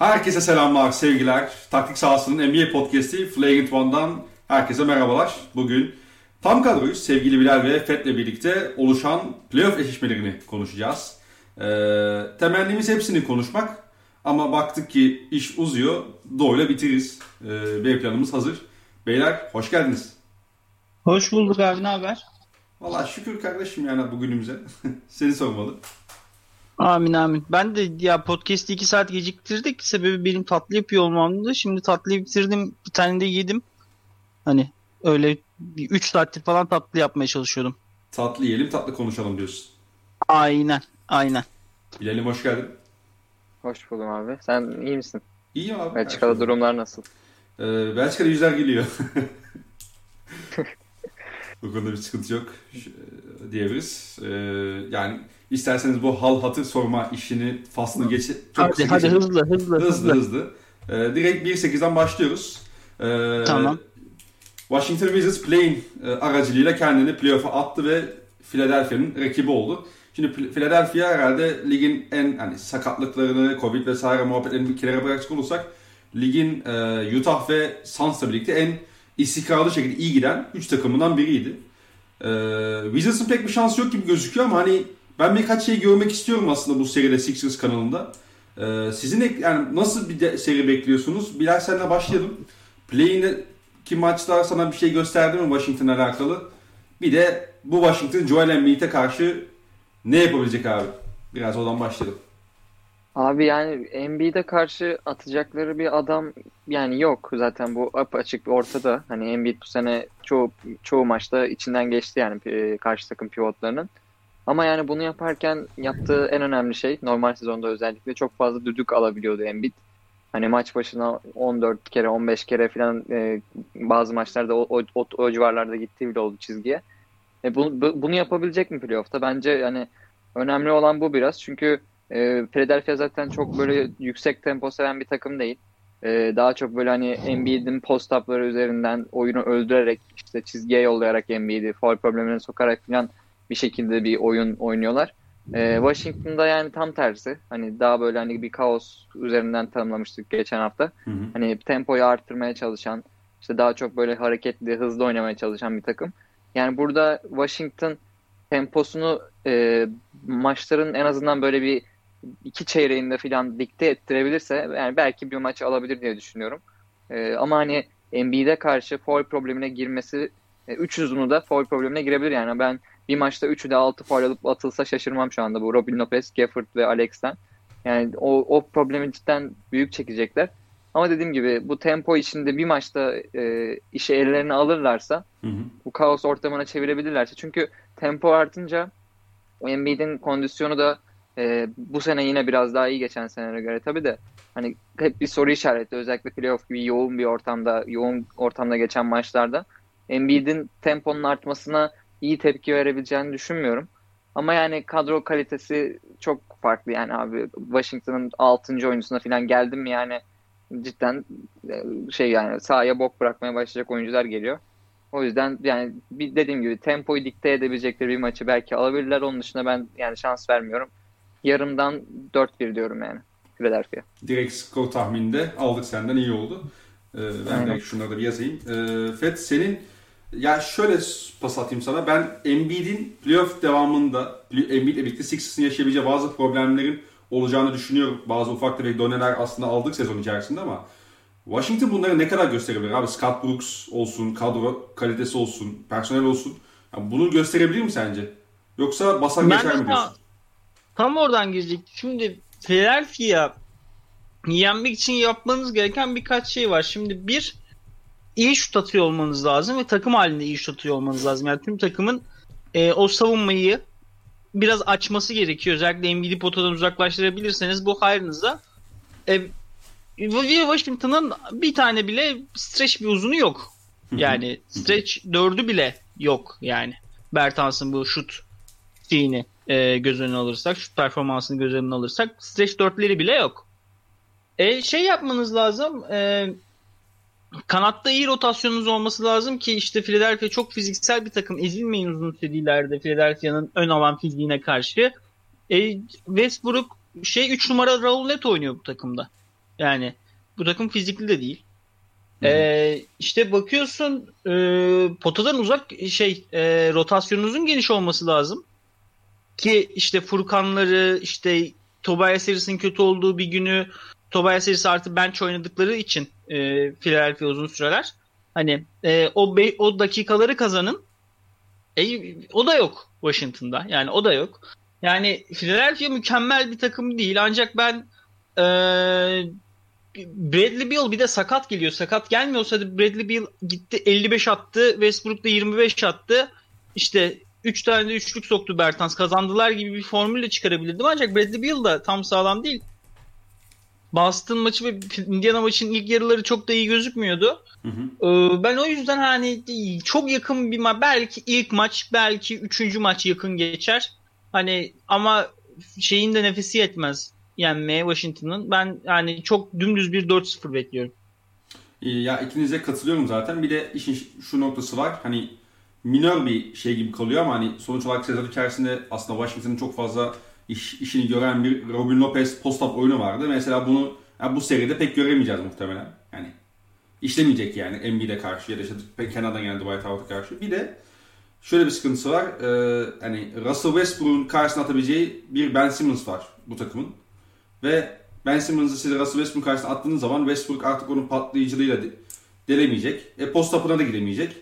Herkese selamlar, sevgiler. Taktik sahasının NBA podcast'i Flagrant One'dan herkese merhabalar. Bugün tam kadroyuz. Sevgili Bilal ve Fet'le birlikte oluşan playoff eşleşmelerini konuşacağız. Ee, temennimiz hepsini konuşmak. Ama baktık ki iş uzuyor. Doğuyla bitiririz. Ee, B planımız hazır. Beyler hoş geldiniz. Hoş bulduk abi ne haber? Valla şükür kardeşim yani bugünümüze. Seni sormalı. Amin amin. Ben de ya podcast'i 2 saat geciktirdik. Sebebi benim tatlı yapıyor olmamdı. Şimdi tatlıyı bitirdim. Bir tane de yedim. Hani öyle 3 saattir falan tatlı yapmaya çalışıyordum. Tatlı yiyelim tatlı konuşalım diyorsun. Aynen aynen. Bilal'im hoş geldin. Hoş buldum abi. Sen iyi misin? İyi abi. Belçika'da şey durumlar nasıl? Ee, Belçika'da yüzler geliyor. Bu konuda bir sıkıntı yok e, diyebiliriz. Ee, yani isterseniz bu hal hatır sorma işini faslını geç çok hadi hadi geçelim. hızlı hızlı hızlı hızlı. Ee, direkt 1.8'den başlıyoruz. Ee, Tamam. Washington Wizards play-in e, aracılığıyla kendini playoff'a attı ve Philadelphia'nın rakibi oldu. Şimdi Ph- Philadelphia herhalde ligin en hani sakatlıklarını, Covid vesaire muhabbetlerini bir kenara bırakacak olursak ligin e, Utah ve Suns'la birlikte en istikrarlı şekilde iyi giden 3 takımından biriydi. E, Wizards'ın pek bir şansı yok gibi gözüküyor ama hani ben birkaç şey görmek istiyorum aslında bu seride Sixers kanalında. E, sizin ek- yani nasıl bir de- seri bekliyorsunuz? Bilal senle başlayalım. Play'indeki maçlar sana bir şey gösterdi mi Washington'la alakalı? Bir de bu Washington Joel Embiid'e karşı ne yapabilecek abi? Biraz oradan başlayalım. Abi yani Embiid'e karşı atacakları bir adam yani yok zaten bu apaçık ortada. Hani Embiid bu sene çoğu çoğu maçta içinden geçti yani e, karşı takım pivotlarının. Ama yani bunu yaparken yaptığı en önemli şey normal sezonda özellikle çok fazla düdük alabiliyordu Embiid. Hani maç başına 14 kere 15 kere falan e, bazı maçlarda o, o, o, o civarlarda gittiği bile oldu çizgiye. E, bunu, bu- bunu yapabilecek mi playoff'ta? Bence yani önemli olan bu biraz. Çünkü e, Philadelphia zaten çok böyle yüksek tempo seven bir takım değil. E, daha çok böyle hani Embiid'in post-up'ları üzerinden oyunu öldürerek işte çizgiye yollayarak Embiid'i foul problemine sokarak falan bir şekilde bir oyun oynuyorlar. E, Washington'da yani tam tersi. Hani daha böyle hani bir kaos üzerinden tanımlamıştık geçen hafta. Hı hı. Hani tempoyu arttırmaya çalışan, işte daha çok böyle hareketli, hızlı oynamaya çalışan bir takım. Yani burada Washington temposunu e, maçların en azından böyle bir iki çeyreğinde falan dikte ettirebilirse yani belki bir maç alabilir diye düşünüyorum. E, ama hani Embiid'e karşı foul problemine girmesi e, üç uzunu da foul problemine girebilir yani ben bir maçta üçü de altı foul alıp atılsa şaşırmam şu anda bu Robin Lopez, Gafford ve Alex'ten. Yani o, o problemi cidden büyük çekecekler. Ama dediğim gibi bu tempo içinde bir maçta e, işe ellerine alırlarsa Hı hı. bu kaos ortamına çevirebilirlerse. Çünkü tempo artınca Embiid'in kondisyonu da e, bu sene yine biraz daha iyi geçen senelere göre tabii de hani hep bir soru işareti özellikle playoff gibi yoğun bir ortamda yoğun ortamda geçen maçlarda Embiid'in temponun artmasına iyi tepki verebileceğini düşünmüyorum. Ama yani kadro kalitesi çok farklı yani abi Washington'ın 6. oyuncusuna falan geldim mi yani cidden e, şey yani sahaya bok bırakmaya başlayacak oyuncular geliyor. O yüzden yani bir dediğim gibi tempoyu dikte edebilecekleri bir maçı belki alabilirler. Onun dışında ben yani şans vermiyorum. Yarımdan 4-1 diyorum yani Philadelphia. Direkt skor tahmininde aldık senden iyi oldu. Ee, ben Aynen. direkt şunları da bir yazayım. Ee, Fed senin ya şöyle pas atayım sana. Ben Embiid'in playoff devamında Embiid'le birlikte Sixers'ın yaşayabileceği bazı problemlerin olacağını düşünüyorum. Bazı ufak tefek doneler aslında aldık sezon içerisinde ama Washington bunları ne kadar gösterebilir abi? Scott Brooks olsun, kadro kalitesi olsun, personel olsun. Ya bunu gösterebilir mi sence? Yoksa basar Ben geçer mi diyorsun? tam, tam oradan girecektim. Şimdi Philadelphia yenmek için yapmanız gereken birkaç şey var. Şimdi bir iyi şut atıyor olmanız lazım ve takım halinde iyi şut atıyor olmanız lazım. Yani tüm takımın e, o savunmayı biraz açması gerekiyor. Özellikle Embiid'i potadan uzaklaştırabilirseniz bu hayrınıza. E, ve Washington'ın bir tane bile stretch bir uzunu yok. Yani stretch dördü bile yok yani. Bertans'ın bu şut şeyini e, göz önüne alırsak, şut performansını göz önüne alırsak stretch dörtleri bile yok. E, şey yapmanız lazım. E, kanatta iyi rotasyonunuz olması lazım ki işte Philadelphia çok fiziksel bir takım. Ezilmeyin uzun serilerde Philadelphia'nın ön alan fiziğine karşı. E, Westbrook şey 3 numara Raul Neto oynuyor bu takımda. Yani bu takım fizikli de değil. Ee, işte bakıyorsun e, potadan uzak şey e, rotasyonunuzun geniş olması lazım. Ki işte Furkanları işte Tobias Harris'in kötü olduğu bir günü Tobias Harris artı bench oynadıkları için e, Philadelphia uzun süreler. Hani e, o be, o dakikaları kazanın. E, o da yok Washington'da. Yani o da yok. Yani Philadelphia mükemmel bir takım değil. Ancak ben e, Bradley Beal bir de sakat geliyor. Sakat gelmiyorsa da Bradley Beal gitti 55 attı. Westbrook da 25 attı. İşte 3 tane de üçlük soktu Bertans. Kazandılar gibi bir formülle çıkarabilirdim. Ancak Bradley Beal da tam sağlam değil. Boston maçı ve Indiana maçının ilk yarıları çok da iyi gözükmüyordu. Hı hı. Ee, ben o yüzden hani çok yakın bir maç. Belki ilk maç, belki üçüncü maç yakın geçer. Hani ama şeyin de nefesi yetmez yenmeye Washington'ın. Ben yani çok dümdüz bir 4-0 bekliyorum. Ya ikinize katılıyorum zaten. Bir de işin şu noktası var. Hani minör bir şey gibi kalıyor ama hani sonuç olarak sezon içerisinde aslında Washington'ın çok fazla iş, işini gören bir Robin Lopez post-up oyunu vardı. Mesela bunu yani bu seride pek göremeyeceğiz muhtemelen. Yani işlemeyecek yani Embiid'e karşı ya da işte Kenan'dan gelen Dwight Howard'a karşı. Bir de şöyle bir sıkıntısı var. Ee, hani Russell Westbrook'un karşısına atabileceği bir Ben Simmons var bu takımın. Ve Ben Simmons'ı size Russell Westbrook karşısına attığınız zaman Westbrook artık onun patlayıcılığıyla de, delemeyecek. E post up'ına da gidemeyecek.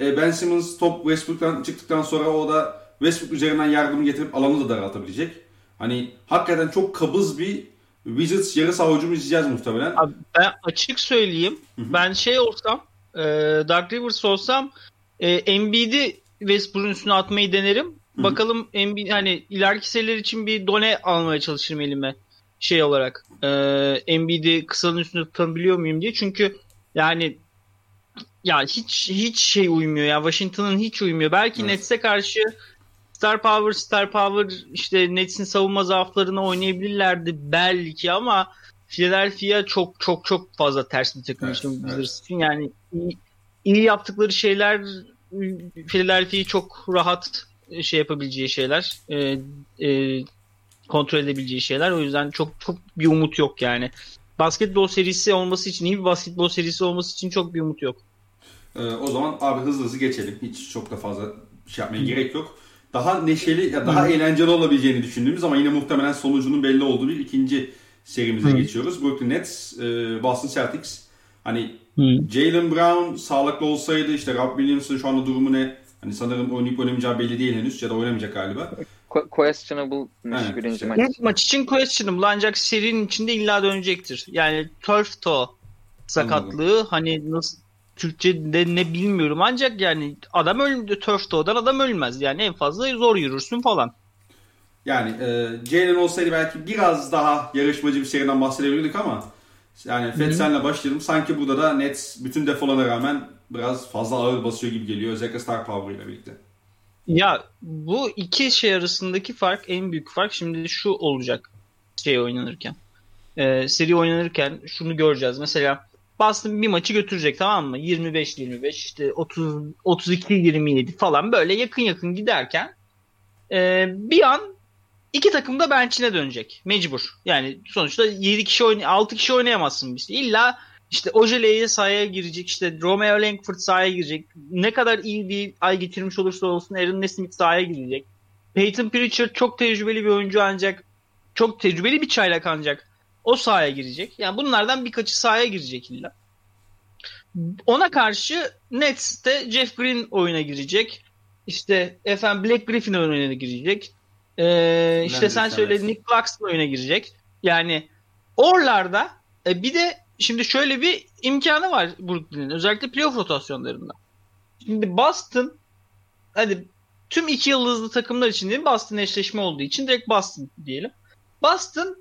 E, ben Simmons top Westbrook'tan çıktıktan sonra o da Westbrook üzerinden yardımı getirip alanı da daraltabilecek. Hani hakikaten çok kabız bir Wizards yarı saha hücumu izleyeceğiz muhtemelen. Abi ben açık söyleyeyim. Hı-hı. Ben şey olsam e, Dark Rivers olsam e, Embiid'i Westbrook'un üstüne atmayı denerim. Hı-hı. Bakalım Embiid hani ileriki seriler için bir done almaya çalışırım elime şey olarak. E, Embiid'i kısanın üstünde tutabiliyor muyum diye. Çünkü yani ya hiç hiç şey uymuyor ya. Washington'ın hiç uymuyor. Belki evet. Nets'e karşı Star Power, Star Power işte Nets'in savunma zaaflarını oynayabilirlerdi belki ama Philadelphia çok çok çok fazla ters bir takım evet, evet. için. Yani iyi, iyi yaptıkları şeyler Philadelphia'yı çok rahat şey yapabileceği şeyler e, e, kontrol edebileceği şeyler. O yüzden çok çok bir umut yok yani. Basketbol serisi olması için iyi bir basketbol serisi olması için çok bir umut yok. Ee, o zaman abi hızlı hızlı geçelim. Hiç çok da fazla şey yapmaya gerek yok. Daha neşeli ya daha Hı. eğlenceli olabileceğini düşündüğümüz ama yine muhtemelen sonucunun belli olduğu bir ikinci serimize Hı. geçiyoruz. Brooklyn Nets, e, Boston Celtics. Hani Jalen Brown sağlıklı olsaydı işte Rob Williams'ın şu anda durumu ne? Hani sanırım oynayıp oynamayacağı belli değil henüz ya da oynamayacak galiba. questionable'mış birinci maç. İlk maç için questionable ancak serinin içinde illa dönecektir. Yani turf toe sakatlığı Anladım. hani nasıl Türkçe'de ne bilmiyorum ancak yani adam öldü turf toe'dan adam ölmez yani en fazla zor yürürsün falan. Yani e, Jalen olsaydı belki biraz daha yarışmacı bir seriden bahsedebilirdik ama yani Fetsen'le başlayalım. Sanki burada da Nets bütün defolarına rağmen biraz fazla ağır basıyor gibi geliyor. Özellikle Star Power ile birlikte. Ya bu iki şey arasındaki fark en büyük fark şimdi şu olacak şey oynanırken. Ee, seri oynanırken şunu göreceğiz. Mesela Boston bir maçı götürecek tamam mı? 25-25 işte 30 32-27 falan böyle yakın yakın giderken e, bir an iki takım da bench'ine dönecek. Mecbur. Yani sonuçta 7 kişi oynay 6 kişi oynayamazsın işte. İlla işte Ojeley'e sahaya girecek. işte Romeo Langford sahaya girecek. Ne kadar iyi bir ay getirmiş olursa olsun Aaron Nesmith sahaya girecek. Peyton Pritchard çok tecrübeli bir oyuncu ancak çok tecrübeli bir çaylak ancak o sahaya girecek. Yani bunlardan birkaçı sahaya girecek illa. Ona karşı Nets'te Jeff Green oyuna girecek. İşte efendim Black Griffin oyuna girecek. Ee, işte sen söyle Nick Claxton oyuna girecek. Yani oralarda e, bir de şimdi şöyle bir imkanı var Brooklyn'in özellikle playoff rotasyonlarında. Şimdi Boston hadi tüm iki yıldızlı takımlar için değil Boston eşleşme olduğu için direkt Boston diyelim. Boston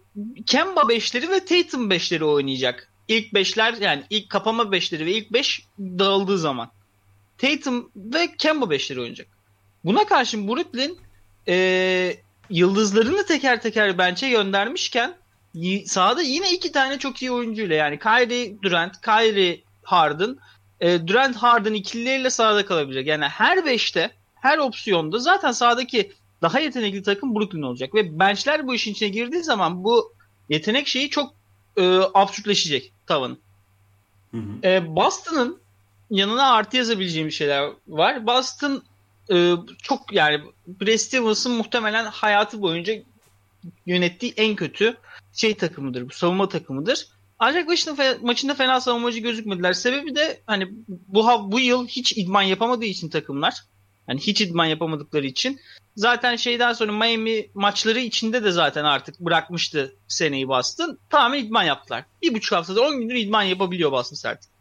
Kemba beşleri ve Tatum beşleri oynayacak. İlk beşler yani ilk kapama beşleri ve ilk beş dağıldığı zaman. Tatum ve Kemba beşleri oynayacak. Buna karşın Brooklyn e, yıldızlarını teker teker bench'e göndermişken sahada yine iki tane çok iyi oyuncuyla yani Kyrie Durant, Kyrie Harden, e, Durant Harden ikilileriyle sahada kalabilecek. Yani her beşte, her opsiyonda zaten sahadaki daha yetenekli takım Brooklyn olacak ve benchler bu işin içine girdiği zaman bu yetenek şeyi çok e, absürtleşecek tavanı. Hı hı. E, Boston'ın yanına artı yazabileceğim şeyler var. Boston e, çok yani Brad Stevens'ın muhtemelen hayatı boyunca yönettiği en kötü şey takımıdır. Bu savunma takımıdır. Ancak Washington maçında fena savunmacı gözükmediler. Sebebi de hani bu bu yıl hiç idman yapamadığı için takımlar. Hani hiç idman yapamadıkları için. Zaten şeyden sonra Miami maçları içinde de zaten artık bırakmıştı seneyi Boston. Tamamen idman yaptılar. Bir buçuk haftada 10 gündür idman yapabiliyor Boston artık.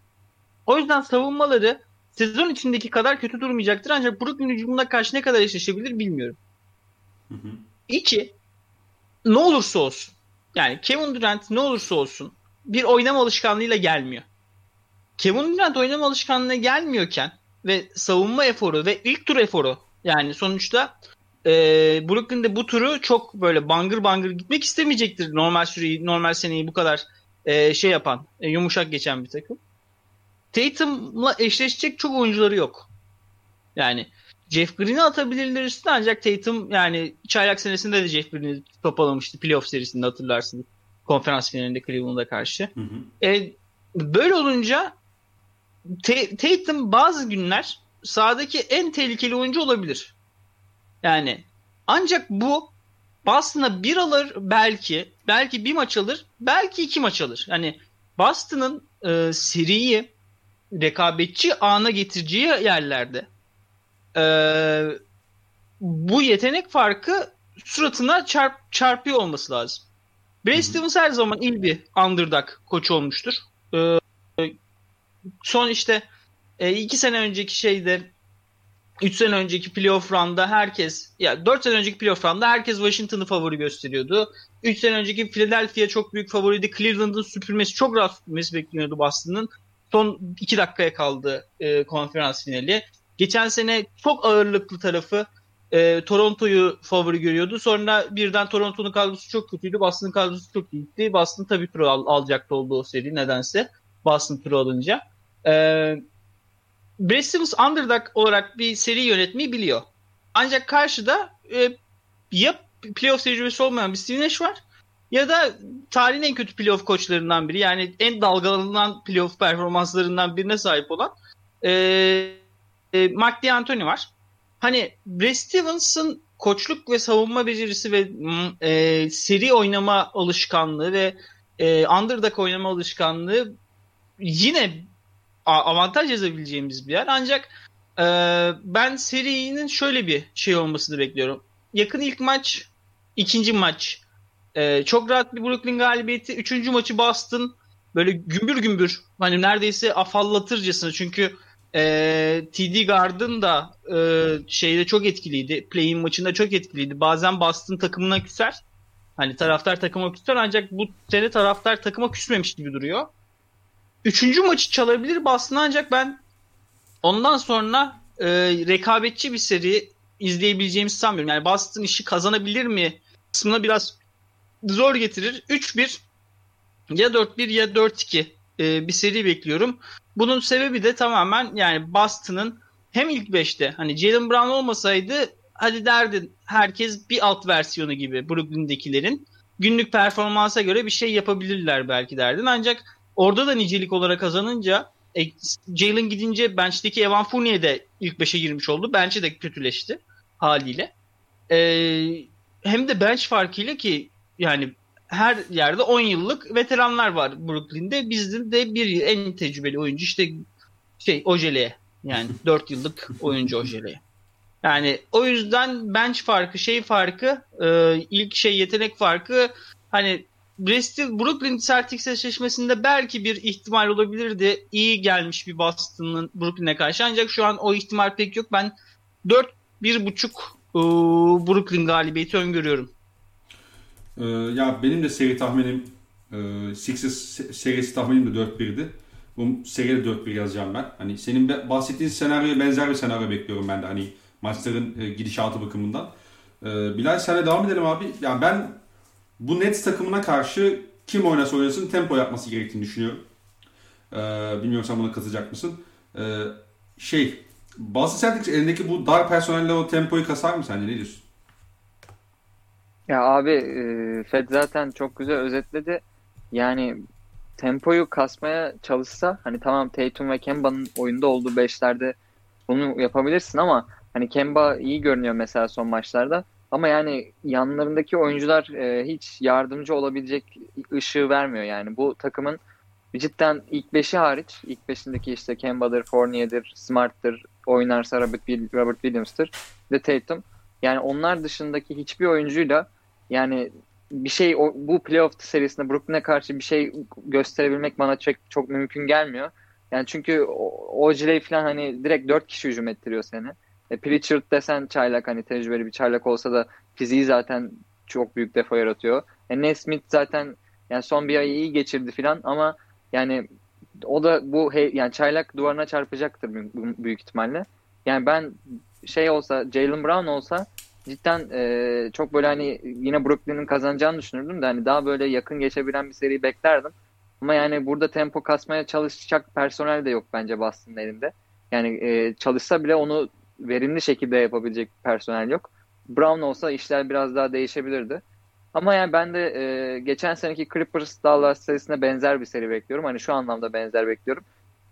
O yüzden savunmaları sezon içindeki kadar kötü durmayacaktır. Ancak Brooklyn hücumuna karşı ne kadar eşleşebilir bilmiyorum. Hı hı. İki, ne olursa olsun. Yani Kevin Durant ne olursa olsun bir oynama alışkanlığıyla gelmiyor. Kevin Durant oynama alışkanlığına gelmiyorken ve savunma eforu ve ilk tur eforu yani sonuçta e, Brooklyn'de bu turu çok böyle bangır bangır gitmek istemeyecektir normal süreyi, normal seneyi bu kadar e, şey yapan, e, yumuşak geçen bir takım. Tatum'la eşleşecek çok oyuncuları yok. Yani Jeff Green'i atabilirler üstüne ancak Tatum yani çaylak senesinde de Jeff Green'i topalamıştı playoff serisinde hatırlarsınız. Konferans finalinde Cleveland'a karşı. Hı hı. E, böyle olunca Tatum bazı günler sahadaki en tehlikeli oyuncu olabilir. Yani ancak bu Boston'a bir alır belki, belki bir maç alır, belki iki maç alır. Yani Boston'ın e, seriyi rekabetçi ana getireceği yerlerde e, bu yetenek farkı suratına çarp, çarpıyor olması lazım. Brad Stevens her zaman iyi bir underdog koç olmuştur. E, son işte e, iki sene önceki şeyde 3 sene önceki playoff round'da herkes ya 4 sene önceki playoff round'da herkes Washington'ı favori gösteriyordu. 3 sene önceki Philadelphia çok büyük favoriydi. Cleveland'ın süpürmesi çok rahat süpürmesi bekleniyordu Boston'ın. Son 2 dakikaya kaldı e, konferans finali. Geçen sene çok ağırlıklı tarafı e, Toronto'yu favori görüyordu. Sonra birden Toronto'nun kadrosu çok kötüydü. Boston'ın kadrosu çok iyiydi. Boston tabii turu al, alacaktı olduğu seri nedense. Boston turu alınca. E, Brad underdog olarak bir seri yönetmeyi biliyor. Ancak karşıda e, ya playoff tecrübesi olmayan bir Steve Nash var ya da tarihin en kötü playoff koçlarından biri yani en dalgalanan playoff performanslarından birine sahip olan e, e, Mark D'Antoni var. Hani Brad Stevens'ın koçluk ve savunma becerisi ve e, seri oynama alışkanlığı ve e, underdog oynama alışkanlığı yine avantaj yazabileceğimiz bir yer. Ancak e, ben serinin şöyle bir şey olmasını bekliyorum. Yakın ilk maç, ikinci maç e, çok rahat bir Brooklyn galibiyeti. Üçüncü maçı Boston böyle gümbür gümbür hani neredeyse afallatırcasına çünkü e, TD Garden da e, şeyde çok etkiliydi. Play'in maçında çok etkiliydi. Bazen Boston takımına küser. Hani taraftar takıma küser ancak bu sene taraftar takıma küsmemiş gibi duruyor. Üçüncü maçı çalabilir Boston ancak ben ondan sonra e, rekabetçi bir seri izleyebileceğimizi sanmıyorum. Yani Boston işi kazanabilir mi kısmına biraz zor getirir. 3-1 ya 4-1 ya 4-2 e, bir seri bekliyorum. Bunun sebebi de tamamen yani Boston'ın hem ilk 5'te hani Jalen Brown olmasaydı hadi derdin herkes bir alt versiyonu gibi Brooklyn'dekilerin günlük performansa göre bir şey yapabilirler belki derdin. Ancak Orada da nicelik olarak kazanınca e, Jalen gidince bench'teki Evan Fournier de ilk 5'e girmiş oldu. Bench'i de kötüleşti haliyle. E, hem de bench farkıyla ki yani her yerde 10 yıllık veteranlar var Brooklyn'de. Bizde de bir en tecrübeli oyuncu işte şey Ojele'ye yani 4 yıllık oyuncu Ojele'ye. Yani o yüzden bench farkı, şey farkı, e, ilk şey yetenek farkı hani Bristol Brooklyn Celtics eşleşmesinde belki bir ihtimal olabilirdi. İyi gelmiş bir Boston'ın Brooklyn'e karşı. Ancak şu an o ihtimal pek yok. Ben 4 1.5 ıı, Brooklyn galibiyeti öngörüyorum. Ee, ya benim de seri tahminim e, Sixers serisi tahminim de 4-1'di. Bu seride 4-1 yazacağım ben. Hani senin bahsettiğin senaryoya benzer bir senaryo bekliyorum ben de. Hani maçların e, gidişatı bakımından. Ee, Bilal senle devam edelim abi. Yani ben bu Nets takımına karşı kim oynasa oynasın tempo yapması gerektiğini düşünüyorum. Ee, bilmiyorum sen buna katacak mısın? Ee, şey, Boston Celtics elindeki bu dar personelle o tempoyu kasar mı sence? Ne diyorsun? Ya abi e, Fed zaten çok güzel özetledi. yani tempoyu kasmaya çalışsa hani tamam Tatum ve Kemba'nın oyunda olduğu beşlerde bunu yapabilirsin ama hani Kemba iyi görünüyor mesela son maçlarda. Ama yani yanlarındaki oyuncular e, hiç yardımcı olabilecek ışığı vermiyor yani. Bu takımın cidden ilk beşi hariç, ilk beşindeki işte Kemba'dır, Fournier'dir, Smart'tır, oynarsa Robert, Robert Williams'tır ve Tatum. Yani onlar dışındaki hiçbir oyuncuyla yani bir şey bu playoff serisinde Brooklyn'e karşı bir şey gösterebilmek bana çok, çok mümkün gelmiyor. Yani çünkü Ojale falan hani direkt dört kişi hücum ettiriyor seni. E, Pritchard desen çaylak hani tecrübeli bir çaylak olsa da fiziği zaten çok büyük defa yaratıyor. E, Nesmith zaten yani son bir ayı iyi geçirdi falan ama yani o da bu hey, yani çaylak duvarına çarpacaktır büyük ihtimalle. Yani ben şey olsa Jalen Brown olsa cidden e, çok böyle hani yine Brooklyn'in kazanacağını düşünürdüm de hani daha böyle yakın geçebilen bir seri beklerdim. Ama yani burada tempo kasmaya çalışacak personel de yok bence Boston'ın elinde. Yani e, çalışsa bile onu verimli şekilde yapabilecek personel yok. Brown olsa işler biraz daha değişebilirdi. Ama yani ben de e, geçen seneki Clippers Dallas serisine benzer bir seri bekliyorum. Hani şu anlamda benzer bekliyorum.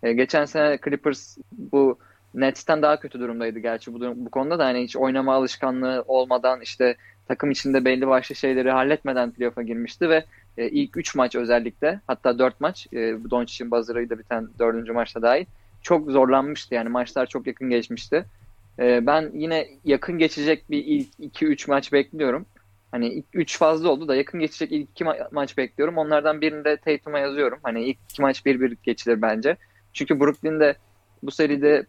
E, geçen sene Clippers bu Nets'ten daha kötü durumdaydı gerçi bu, bu konuda da hani hiç oynama alışkanlığı olmadan işte takım içinde belli başlı şeyleri halletmeden playoff'a girmişti ve e, ilk 3 maç özellikle hatta 4 maç e, Doncic'in buzzer'ıyla biten 4. maçta dahil çok zorlanmıştı yani maçlar çok yakın geçmişti. E, ben yine yakın geçecek bir ilk 2-3 maç bekliyorum. Hani 3 fazla oldu da yakın geçecek ilk 2 ma- maç bekliyorum. Onlardan birini de Tatum'a yazıyorum. Hani ilk 2 maç 1-1 geçilir bence. Çünkü Brooklyn'de bu seride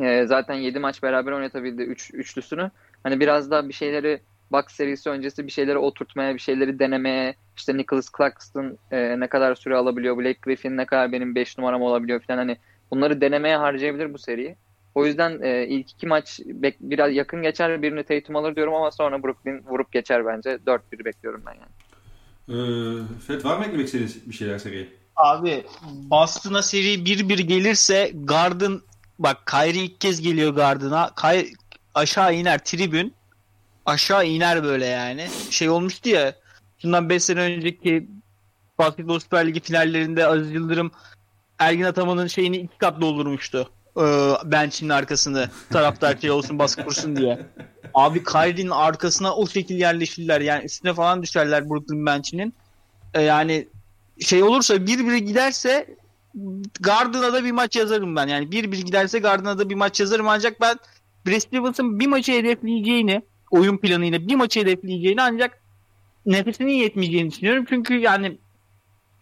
e, zaten 7 maç beraber oynatabildi üç, üçlüsünü. Hani biraz daha bir şeyleri Box serisi öncesi bir şeyleri oturtmaya, bir şeyleri denemeye, işte Nicholas Claxton e, ne kadar süre alabiliyor, Blake Griffin ne kadar benim 5 numaram olabiliyor falan hani bunları denemeye harcayabilir bu seriyi. O yüzden e, ilk iki maç bek- biraz yakın geçer birini Tatum alır diyorum ama sonra Brooklyn vurup geçer bence. 4-1 bekliyorum ben yani. Ee, Fred var mı eklemek istediğin bir şeyler seriye? Abi Boston'a seri 1-1 gelirse Garden bak Kyrie ilk kez geliyor Garden'a. Kay aşağı iner tribün. Aşağı iner böyle yani. Şey olmuştu ya. Bundan 5 sene önceki Basketbol Süper Ligi finallerinde Aziz Yıldırım Ergin Ataman'ın şeyini iki kat doldurmuştu. Ee, bench'in arkasını taraftar şey olsun baskı kursun diye. Abi Kyrie'nin arkasına o şekil yerleşirler. Yani üstüne falan düşerler Brooklyn bench'inin. Ee, yani şey olursa bir bire giderse Garden'a da bir maç yazarım ben. Yani bir bir giderse Garden'a da bir maç yazarım ancak ben Brad Stevens'ın bir maçı hedefleyeceğini oyun planıyla bir maçı hedefleyeceğini ancak nefesinin yetmeyeceğini düşünüyorum. Çünkü yani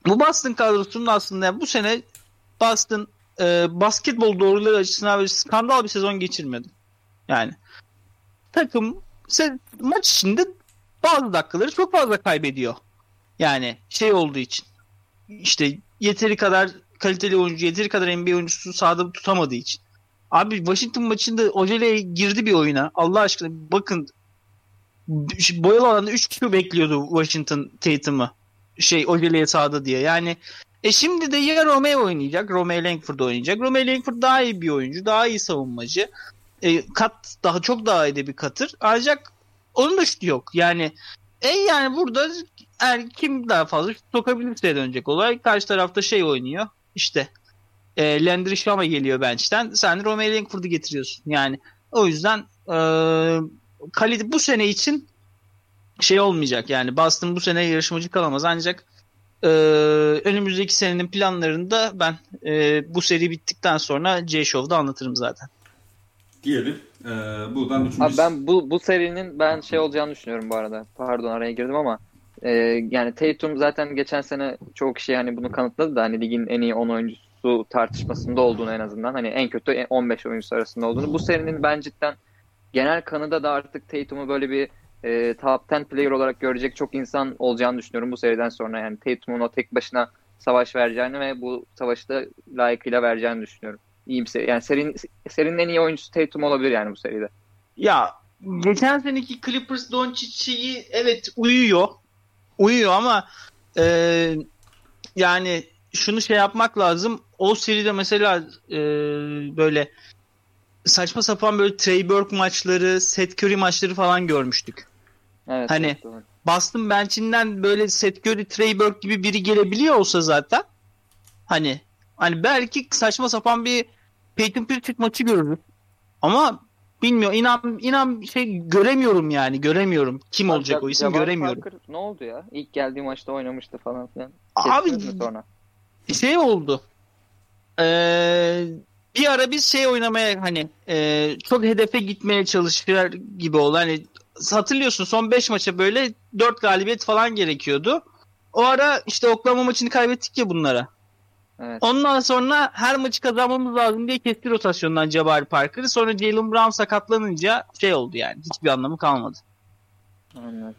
bu Boston kadrosunun aslında bu sene Boston e, basketbol doğruları açısından bir skandal bir sezon geçirmedi. Yani takım maç içinde bazı dakikaları çok fazla kaybediyor. Yani şey olduğu için işte yeteri kadar kaliteli oyuncu, yeteri kadar NBA oyuncusu sahada tutamadığı için. Abi Washington maçında Ojele'ye girdi bir oyuna. Allah aşkına bakın boyalı alanda 3 kişi bekliyordu Washington Tatum'ı. Şey Ojele'ye sahada diye. Yani e şimdi de ya Romeo oynayacak, Romeo Langford oynayacak. Romeo Langford daha iyi bir oyuncu, daha iyi savunmacı. E, kat daha çok daha iyi de bir katır. Ancak onun da şutu yok. Yani e yani burada er, kim daha fazla sokabilirse dönecek olay. Karşı tarafta şey oynuyor. İşte e, Landry Shama geliyor bench'ten. Sen Romeo Langford'u getiriyorsun. Yani o yüzden e, kalite bu sene için şey olmayacak. Yani Boston bu sene yarışmacı kalamaz. Ancak e, önümüzdeki senenin planlarında ben e, bu seri bittikten sonra J-Show'da anlatırım zaten. Diyelim. Ee, buradan üçüncü... Abi ben bu, bu serinin ben şey olacağını düşünüyorum bu arada. Pardon araya girdim ama e, yani Tatum zaten geçen sene çoğu kişi hani bunu kanıtladı da hani ligin en iyi 10 oyuncusu tartışmasında olduğunu en azından hani en kötü 15 oyuncusu arasında olduğunu. Bu serinin ben cidden genel kanıda da artık Tatum'u böyle bir e, top 10 player olarak görecek çok insan olacağını düşünüyorum bu seriden sonra. Yani Tatum'un o tek başına savaş vereceğini ve bu savaşı da layıkıyla vereceğini düşünüyorum. İyi bir seri. Yani serinin, serinin en iyi oyuncusu Tatum olabilir yani bu seride. Ya geçen seneki Clippers Doncic'i evet uyuyor. Uyuyor ama e, yani şunu şey yapmak lazım. O seride mesela e, böyle saçma sapan böyle Trey Burke maçları, Seth Curry maçları falan görmüştük. Evet, hani evet, Boston bench'inden böyle Seth Curry, Trey Burke gibi biri gelebiliyor olsa zaten hani hani belki saçma sapan bir Peyton Pritchard maçı görürüz. Ama bilmiyorum inan inan şey göremiyorum yani göremiyorum. Kim olacak o isim Jabari göremiyorum. Parker ne oldu ya? İlk geldiği maçta oynamıştı falan filan. Abi sonra? şey oldu. Ee, bir ara biz şey oynamaya hani e, çok hedefe gitmeye çalışıyor gibi oldu. Hani hatırlıyorsun son 5 maça böyle 4 galibiyet falan gerekiyordu. O ara işte Oklahoma maçını kaybettik ya bunlara. Evet. Ondan sonra her maçı kazanmamız lazım diye kesti rotasyondan Jabari Parker'ı. Sonra Jalen Brown sakatlanınca şey oldu yani. Hiçbir anlamı kalmadı. Anladım.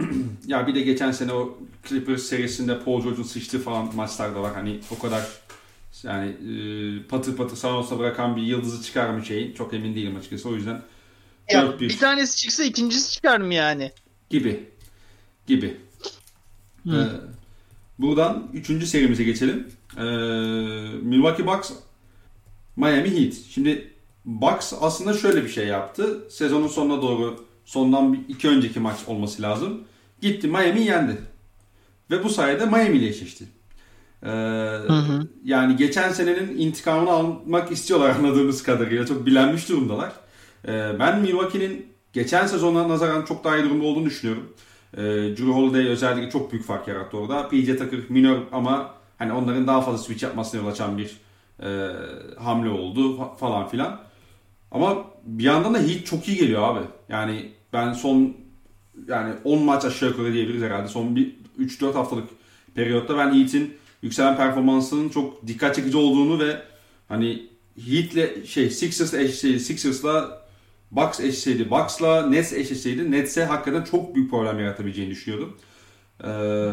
Ya bir de geçen sene o Clippers serisinde Paul George'un sıçtığı falan maçlar da var. Hani o kadar yani e, patır patır sağ olsa bırakan bir yıldızı çıkar mı şeyin çok emin değilim açıkçası. O yüzden Ya, 4-1 bir tanesi çıksa ikincisi çıkar mı yani? gibi gibi. Hı. Ee, buradan üçüncü serimize geçelim. Ee, Milwaukee Bucks Miami Heat. Şimdi Bucks aslında şöyle bir şey yaptı. Sezonun sonuna doğru sondan bir, iki önceki maç olması lazım. Gitti Miami yendi. Ve bu sayede Miami ile eşleşti. Ee, hı. Yani geçen senenin intikamını almak istiyorlar anladığımız kadarıyla. Çok bilenmiş durumdalar. Ee, ben Milwaukee'nin geçen sezonuna nazaran çok daha iyi durumda olduğunu düşünüyorum. Ee, Drew Holiday özellikle çok büyük fark yarattı orada. PJ Tucker minor ama hani onların daha fazla switch yapmasına yol açan bir e, hamle oldu fa- falan filan. Ama bir yandan da Heat çok iyi geliyor abi. Yani ben son yani 10 maç aşağı yukarı diyebiliriz herhalde. Son bir 3-4 haftalık periyotta ben Heat'in yükselen performansının çok dikkat çekici olduğunu ve hani Heat'le şey Sixers'la Sixers'la Bucks eşleşseydi Bucks'la Nets eşleşseydi Nets'e hakikaten çok büyük problem yaratabileceğini düşünüyordum. Ee,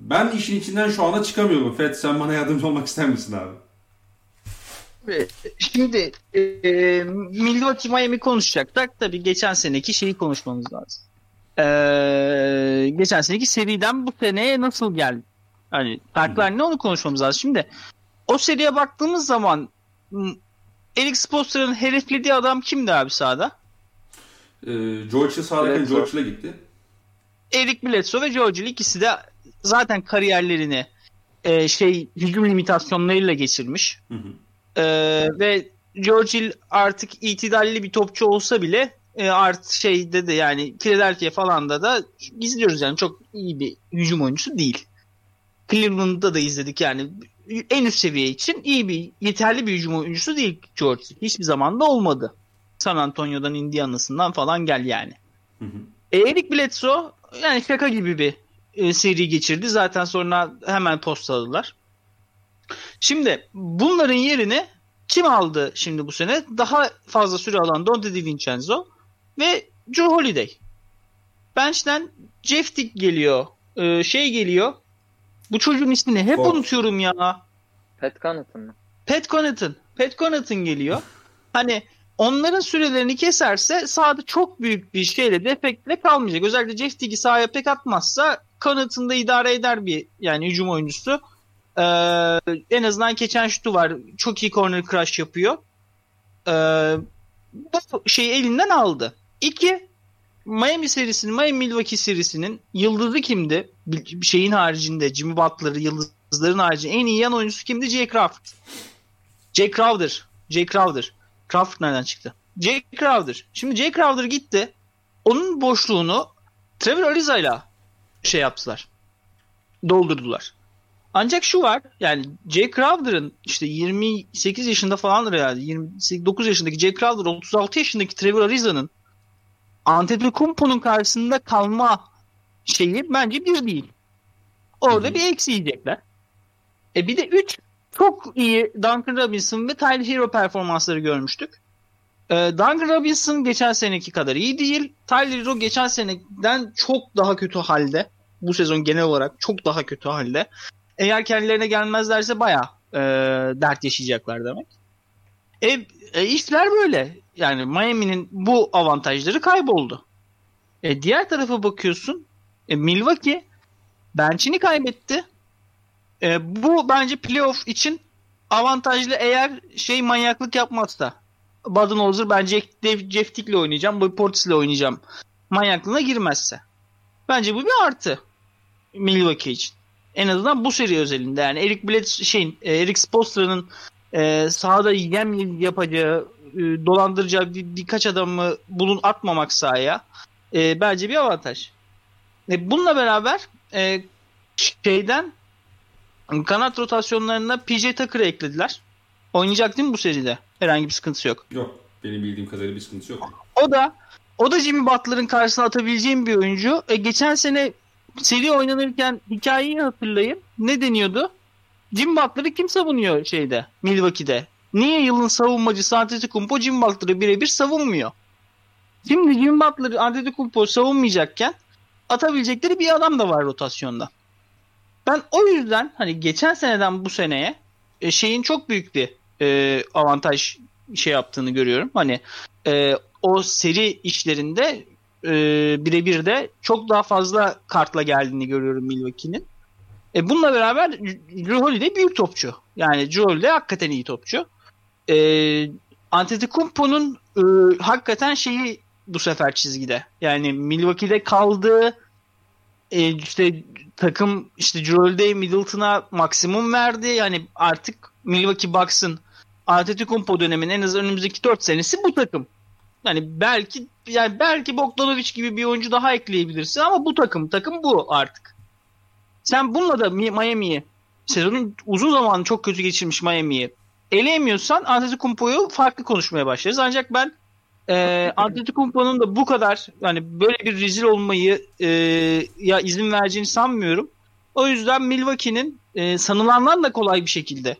ben işin içinden şu anda çıkamıyorum. Fed sen bana yardımcı olmak ister misin abi? Şimdi e, Milwaukee Miami konuşacaksak tabii geçen seneki şeyi konuşmamız lazım. E, geçen seneki seriden bu seneye nasıl geldi? Hani farklar ne onu konuşmamız lazım. Şimdi o seriye baktığımız zaman Eric Spoelstra'nın hedeflediği adam kimdi abi sahada? Ee, George'la sağdaki Bledsoe. George'la gitti. Eric Bledsoe ve George Hill ikisi de zaten kariyerlerini e, şey hücum limitasyonlarıyla geçirmiş. Hı hı. Ee, ve George Hill artık itidalli bir topçu olsa bile e, artık şeyde de yani Philadelphia falan da da izliyoruz yani çok iyi bir hücum oyuncusu değil. Cleveland'da da izledik yani en üst seviye için iyi bir yeterli bir hücum oyuncusu değil George. Hiçbir zaman da olmadı. San Antonio'dan Indiana'sından falan gel yani. Hı hı. E, Eric Bledsoe yani şaka gibi bir e, seri geçirdi. Zaten sonra hemen postaladılar. Şimdi bunların yerini kim aldı şimdi bu sene? Daha fazla süre alan Dante DiVincenzo ve Joe Holiday. Bench'ten Jeff Tick geliyor. e, şey geliyor. Bu çocuğun ismini hep Fox. unutuyorum ya. Pat Connaughton mı? Pat Connaughton. Pat Connaughton geliyor. Hani onların sürelerini keserse sahada çok büyük bir şeyle defektle kalmayacak. Özellikle Jeff Teague'i sahaya pek atmazsa Connaughton da idare eder bir yani hücum oyuncusu. Ee, en azından geçen şutu var. Çok iyi corner crush yapıyor. Ee, bu şeyi elinden aldı. İki, Miami serisinin, Miami Milwaukee serisinin yıldızı kimdi? Bir şeyin haricinde, Jimmy Butler'ı yıldızların haricinde en iyi yan oyuncusu kimdi? Jay Crawford. Jay Crowder. Jay Crowder. Crawford nereden çıktı? Jay Crowder. Şimdi Jay Crowder gitti. Onun boşluğunu Trevor Ariza'yla şey yaptılar. Doldurdular. Ancak şu var yani Jay Crowder'ın işte 28 yaşında falandır herhalde 29 yaşındaki Jay Crowder 36 yaşındaki Trevor Ariza'nın Antetokounmpo'nun karşısında kalma şeyi bence bir değil. Orada bir eksi yiyecekler. E bir de 3 çok iyi Duncan Robinson ve Tyler Hero performansları görmüştük. Ee, Duncan Robinson geçen seneki kadar iyi değil. Tyler Hero geçen seneden çok daha kötü halde. Bu sezon genel olarak çok daha kötü halde. Eğer kendilerine gelmezlerse baya dert yaşayacaklar demek. E, e, işler böyle. Yani Miami'nin bu avantajları kayboldu. E, diğer tarafa bakıyorsun. E, Milwaukee bench'ini kaybetti. E, bu bence playoff için avantajlı eğer şey manyaklık yapmazsa. Budenholzer bence Jeff, Tick'le oynayacağım, Boy Portis'le oynayacağım. Manyaklığına girmezse. Bence bu bir artı Milwaukee için. En azından bu seri özelinde yani Eric Bledsoe şeyin e, Eric Spoelstra'nın e, sahada yem yapacağı e, dolandıracağı bir, birkaç adamı bulun atmamak sahaya e, bence bir avantaj. E, bununla beraber e, şeyden kanat rotasyonlarına PJ Tucker'ı eklediler. Oynayacak değil mi bu seride? Herhangi bir sıkıntısı yok. Yok. Benim bildiğim kadarıyla bir sıkıntısı yok. O da o da Jimmy Butler'ın karşısına atabileceğim bir oyuncu. E, geçen sene seri oynanırken hikayeyi hatırlayın. Ne deniyordu? Jimmy Butler'ı kim savunuyor şeyde Milwaukee'de? Niye yılın savunmacısı Antetokounmpo Jimmy Butler'ı birebir savunmuyor? Şimdi Jimmy Butler'ı Antetokounmpo savunmayacakken atabilecekleri bir adam da var rotasyonda. Ben o yüzden hani geçen seneden bu seneye e, şeyin çok büyük bir e, avantaj şey yaptığını görüyorum. Hani e, o seri işlerinde e, birebir de çok daha fazla kartla geldiğini görüyorum Milwaukee'nin. E, bununla beraber Drew Holiday büyük topçu. Yani Drew Holiday hakikaten iyi topçu. E, Antetokounmpo'nun e, hakikaten şeyi bu sefer çizgide. Yani Milwaukee'de kaldığı e, işte takım işte Holiday Middleton'a maksimum verdi. Yani artık Milwaukee Bucks'ın Antetokounmpo döneminin en az önümüzdeki 4 senesi bu takım. Yani belki yani belki Bogdanovic gibi bir oyuncu daha ekleyebilirsin ama bu takım takım bu artık. Sen bununla da Miami'yi sezonun uzun zamanı çok kötü geçirmiş Miami'yi eleyemiyorsan Antetokounmpo'yu farklı konuşmaya başlarız. Ancak ben e, Antetokounmpo'nun da bu kadar yani böyle bir rezil olmayı e, ya izin vereceğini sanmıyorum. O yüzden Milwaukee'nin e, sanılandan da kolay bir şekilde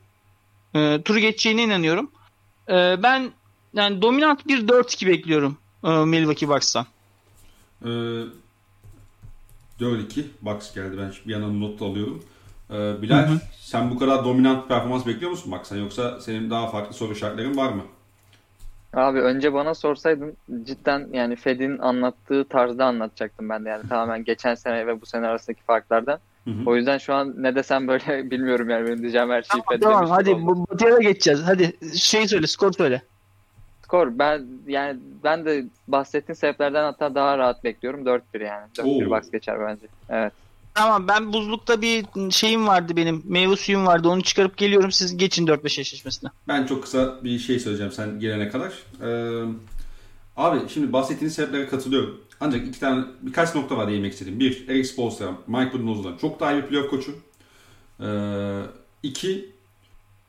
e, turu geçeceğine inanıyorum. E, ben yani dominant bir 4-2 bekliyorum e, Milwaukee Bucks'tan. Ee, 4-2 Bucks geldi. Ben bir yandan not alıyorum. Ee, Bilal hı hı. sen bu kadar dominant performans bekliyor musun Bucks'tan yoksa senin daha farklı soru işaretlerin var mı? Abi önce bana sorsaydın cidden yani Fed'in anlattığı tarzda anlatacaktım ben de yani tamamen geçen sene ve bu sene arasındaki farklardan. Hı hı. O yüzden şu an ne desem böyle bilmiyorum yani benim diyeceğim her şeyi tamam, Tamam hadi bu Batı'ya geçeceğiz. Hadi şey söyle skor söyle. Skor ben yani ben de bahsettiğin sebeplerden hatta daha rahat bekliyorum. 4-1 yani. 4-1 box geçer bence. Evet. Tamam ben buzlukta bir şeyim vardı benim. Meyve suyum vardı. Onu çıkarıp geliyorum. Siz geçin 4-5 eşleşmesine. Ben çok kısa bir şey söyleyeceğim sen gelene kadar. Ee, abi şimdi bahsettiğiniz sebeplere katılıyorum. Ancak iki tane birkaç nokta var değinmek istedim. Bir, Eric Spoelstra, Mike Budenholzer'dan çok daha iyi bir playoff koçu. Ee, iki,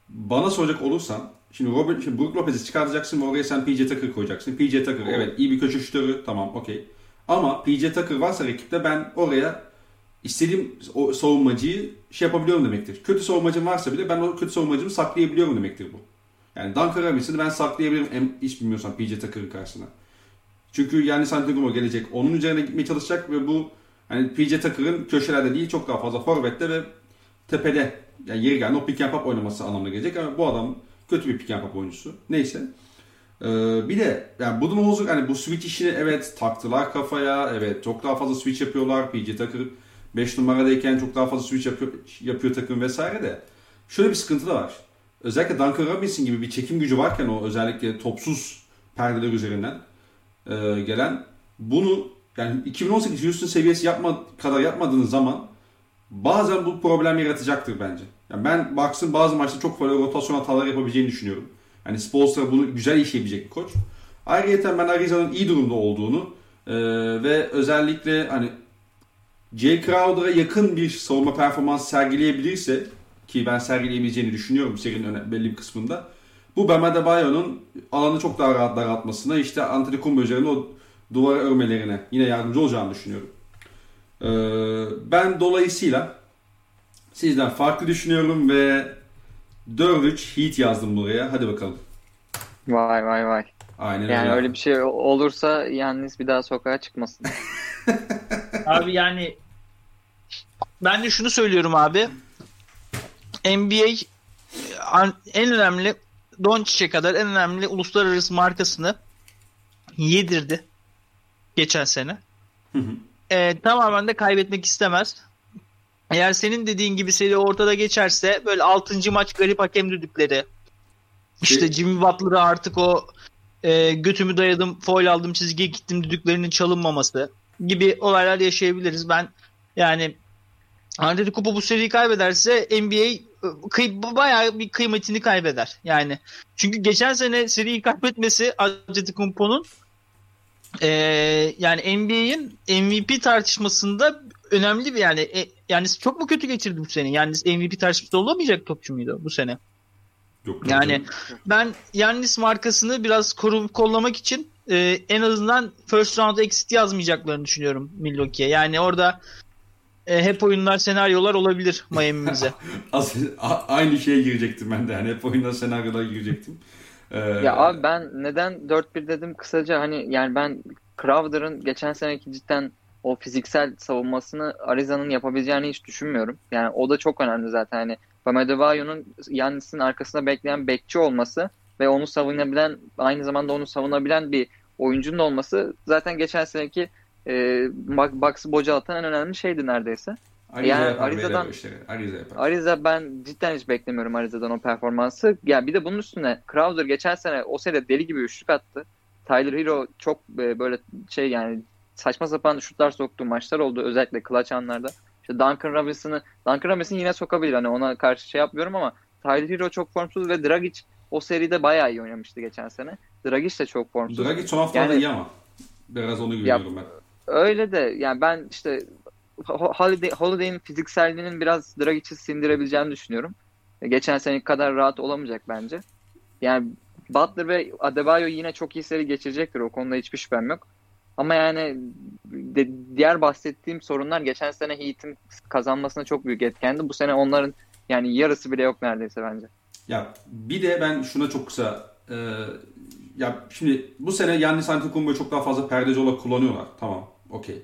bana soracak olursan Şimdi Robert, şimdi Brook Lopez'i çıkartacaksın ve oraya sen PJ Tucker koyacaksın. PJ Tucker evet iyi bir köşe şutörü tamam okey. Ama PJ Tucker varsa rakipte ben oraya istediğim o savunmacıyı şey yapabiliyorum demektir. Kötü savunmacım varsa bile ben o kötü savunmacımı saklayabiliyorum demektir bu. Yani Duncan Robinson'ı ben saklayabilirim hiç bilmiyorsam PJ Tucker'ın karşısına. Çünkü yani Santiago gelecek. Onun üzerine gitmeye çalışacak ve bu hani PJ Tucker'ın köşelerde değil çok daha fazla forvette ve tepede yani yeri geldi o pick and pop oynaması anlamına gelecek ama bu adam kötü bir pick and pop oyuncusu. Neyse. Ee, bir de yani Budenholzer hani bu switch işini evet taktılar kafaya. Evet çok daha fazla switch yapıyorlar. PJ Tucker 5 numaradayken çok daha fazla switch yapıyor, yapıyor takım vesaire de. Şöyle bir sıkıntı da var. Özellikle Duncan Robinson gibi bir çekim gücü varken o özellikle topsuz perdeler üzerinden e, gelen bunu yani 2018 Houston seviyesi yapma, kadar yapmadığınız zaman bazen bu problem yaratacaktır bence. Yani ben baksın bazı maçta çok fazla rotasyon hataları yapabileceğini düşünüyorum. Yani Spolstra bunu güzel işleyebilecek bir koç. Ayrıca ben Arizona'nın iyi durumda olduğunu e, ve özellikle hani Jay Crowder'a yakın bir savunma performans sergileyebilirse ki ben sergileyebileceğini düşünüyorum serinin belli bir kısmında. Bu Bam Adebayo'nun alanı çok daha rahat daraltmasına işte Antetokounmpo üzerine o duvara örmelerine yine yardımcı olacağını düşünüyorum. Ee, ben dolayısıyla sizden farklı düşünüyorum ve 4-3 Heat yazdım buraya. Hadi bakalım. Vay vay vay. Aynen yani öyle. öyle bir şey olursa yalnız bir daha sokağa çıkmasın. abi yani ben de şunu söylüyorum abi. NBA en önemli Doncic'e kadar en önemli uluslararası markasını yedirdi geçen sene. Hı hı. E, tamamen de kaybetmek istemez. Eğer senin dediğin gibi seri ortada geçerse böyle 6. maç garip hakem düdükleri. İşte şey- Jimmy Butler'a artık o e, götümü dayadım, foul aldım, çizgiye gittim düdüklerinin çalınmaması. Gibi olaylar yaşayabiliriz. Ben yani Antetokounmpo bu seriyi kaybederse NBA kıy, bayağı bir kıymetini kaybeder. Yani çünkü geçen sene seriyi kaybetmesi Antetokounmpo'nun e, yani NBA'in MVP tartışmasında önemli bir yani e, yani çok mu kötü geçirdi bu sene? Yani MVP tartışması olamayacak topçu muydu bu sene? Yok, yani canım. ben Yannis markasını biraz korup kollamak için e, en azından first round exit yazmayacaklarını düşünüyorum Milwaukee'ye. Yani orada e, hep oyunlar senaryolar olabilir Miami'mize. Aynı şeye girecektim ben de. Yani hep oyunlar senaryolar girecektim. Ee... Ya abi ben neden 4-1 dedim kısaca hani yani ben Crowder'ın geçen seneki cidden o fiziksel savunmasını Ariza'nın yapabileceğini hiç düşünmüyorum. Yani o da çok önemli zaten. Hani Bam Adebayo'nun Yannis'in arkasında bekleyen bekçi olması ve onu savunabilen aynı zamanda onu savunabilen bir oyuncunun olması zaten geçen seneki e, Bucks'ı bocalatan en önemli şeydi neredeyse. Ariza yani Ariza'dan. Ariza, Ariza ben cidden hiç beklemiyorum Ariza'dan o performansı. Yani bir de bunun üstüne Crowder geçen sene o sene deli gibi üçlük attı. Tyler Hero çok e, böyle şey yani saçma sapan şutlar soktuğu maçlar oldu özellikle clutch anlarda. İşte Duncan Robinson'ı Duncan Robinson yine sokabilir hani ona karşı şey yapmıyorum ama Tyler Hero çok formsuz ve Dragic o seride bayağı iyi oynamıştı geçen sene. Dragic de çok formsuz. Dragic son haftalarda yani, iyi ama. Biraz onu görüyorum ben. Öyle de yani ben işte Holiday, Holiday'in fizikselliğinin biraz Dragic'i sindirebileceğini düşünüyorum. Geçen sene kadar rahat olamayacak bence. Yani Butler ve Adebayo yine çok iyi seri geçirecektir. O konuda hiçbir şüphem yok. Ama yani de, diğer bahsettiğim sorunlar geçen sene Heat'in kazanmasına çok büyük etkendi. Bu sene onların yani yarısı bile yok neredeyse bence. Ya bir de ben şuna çok kısa e, ya şimdi bu sene Yannis Antetokounmpo'yu çok daha fazla perdeci olarak kullanıyorlar. Tamam. Okey.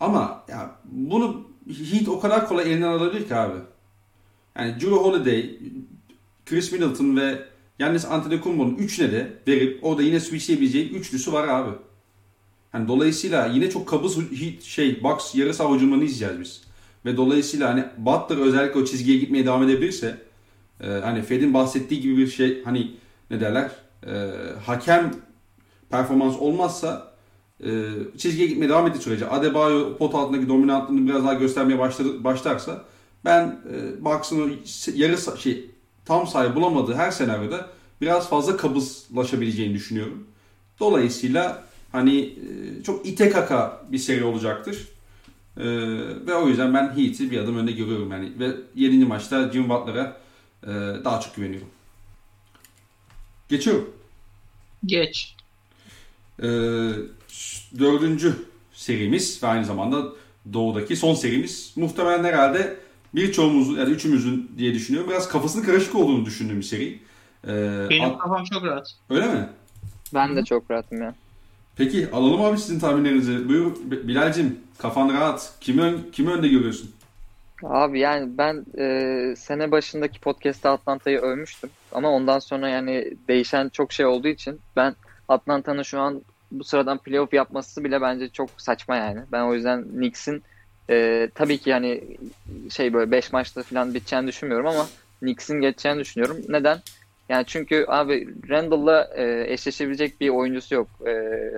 Ama ya bunu Heat o kadar kolay elinden alabilir ki abi. Yani Drew Holiday, Chris Middleton ve Yannis Antetokounmpo'nun üçüne de verip orada yine switchleyebileceği üçlüsü var abi. Yani dolayısıyla yine çok kabız şey box yarı savuculuğunu izleyeceğiz biz. Ve dolayısıyla hani Butler özellikle o çizgiye gitmeye devam edebilirse e, hani Fed'in bahsettiği gibi bir şey hani ne derler e, hakem performans olmazsa e, çizgiye gitmeye devam ettiği sürece Adebayo pot altındaki dominantlığını biraz daha göstermeye başladı, başlarsa ben e, Bucks'ın yarı şey tam sayı bulamadığı her senaryoda biraz fazla kabızlaşabileceğini düşünüyorum. Dolayısıyla hani e, çok ite kaka bir seri olacaktır. E, ve o yüzden ben Heat'i bir adım önde görüyorum yani ve 7. maçta Jim Butler'a e, daha çok güveniyorum. Geçiyorum. Geç. Ee, dördüncü serimiz ve aynı zamanda Doğu'daki son serimiz. Muhtemelen herhalde birçoğumuzun yani üçümüzün diye düşünüyorum. Biraz kafasının karışık olduğunu düşündüğüm bir seri. Ee, Benim kafam çok rahat. Öyle mi? Ben de çok rahatım ya. Peki alalım abi sizin tahminlerinizi. Buyur Bilal'cim kafan rahat. Kimi, ön, kimi önde görüyorsun? Abi yani ben e, sene başındaki podcast'ta Atlanta'yı övmüştüm. Ama ondan sonra yani değişen çok şey olduğu için ben Atlanta'nın şu an bu sıradan playoff yapması bile bence çok saçma yani. Ben o yüzden Knicks'in e, tabii ki yani şey böyle 5 maçta falan biteceğini düşünmüyorum ama Knicks'in geçeceğini düşünüyorum. Neden? Yani çünkü abi Randall'la e, eşleşebilecek bir oyuncusu yok e,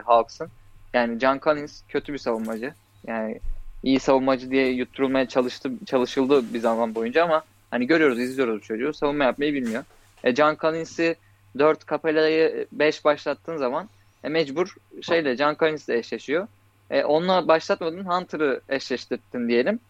Hawks'ın. Yani John Collins kötü bir savunmacı. Yani iyi savunmacı diye yutturulmaya çalıştı, çalışıldı bir zaman boyunca ama hani görüyoruz, izliyoruz çocuğu. Savunma yapmayı bilmiyor. E, John Collins'i 4 Capella'yı 5 başlattığın zaman e, mecbur şeyle John Collins'le eşleşiyor. E, onunla başlatmadın Hunter'ı eşleştirdin diyelim.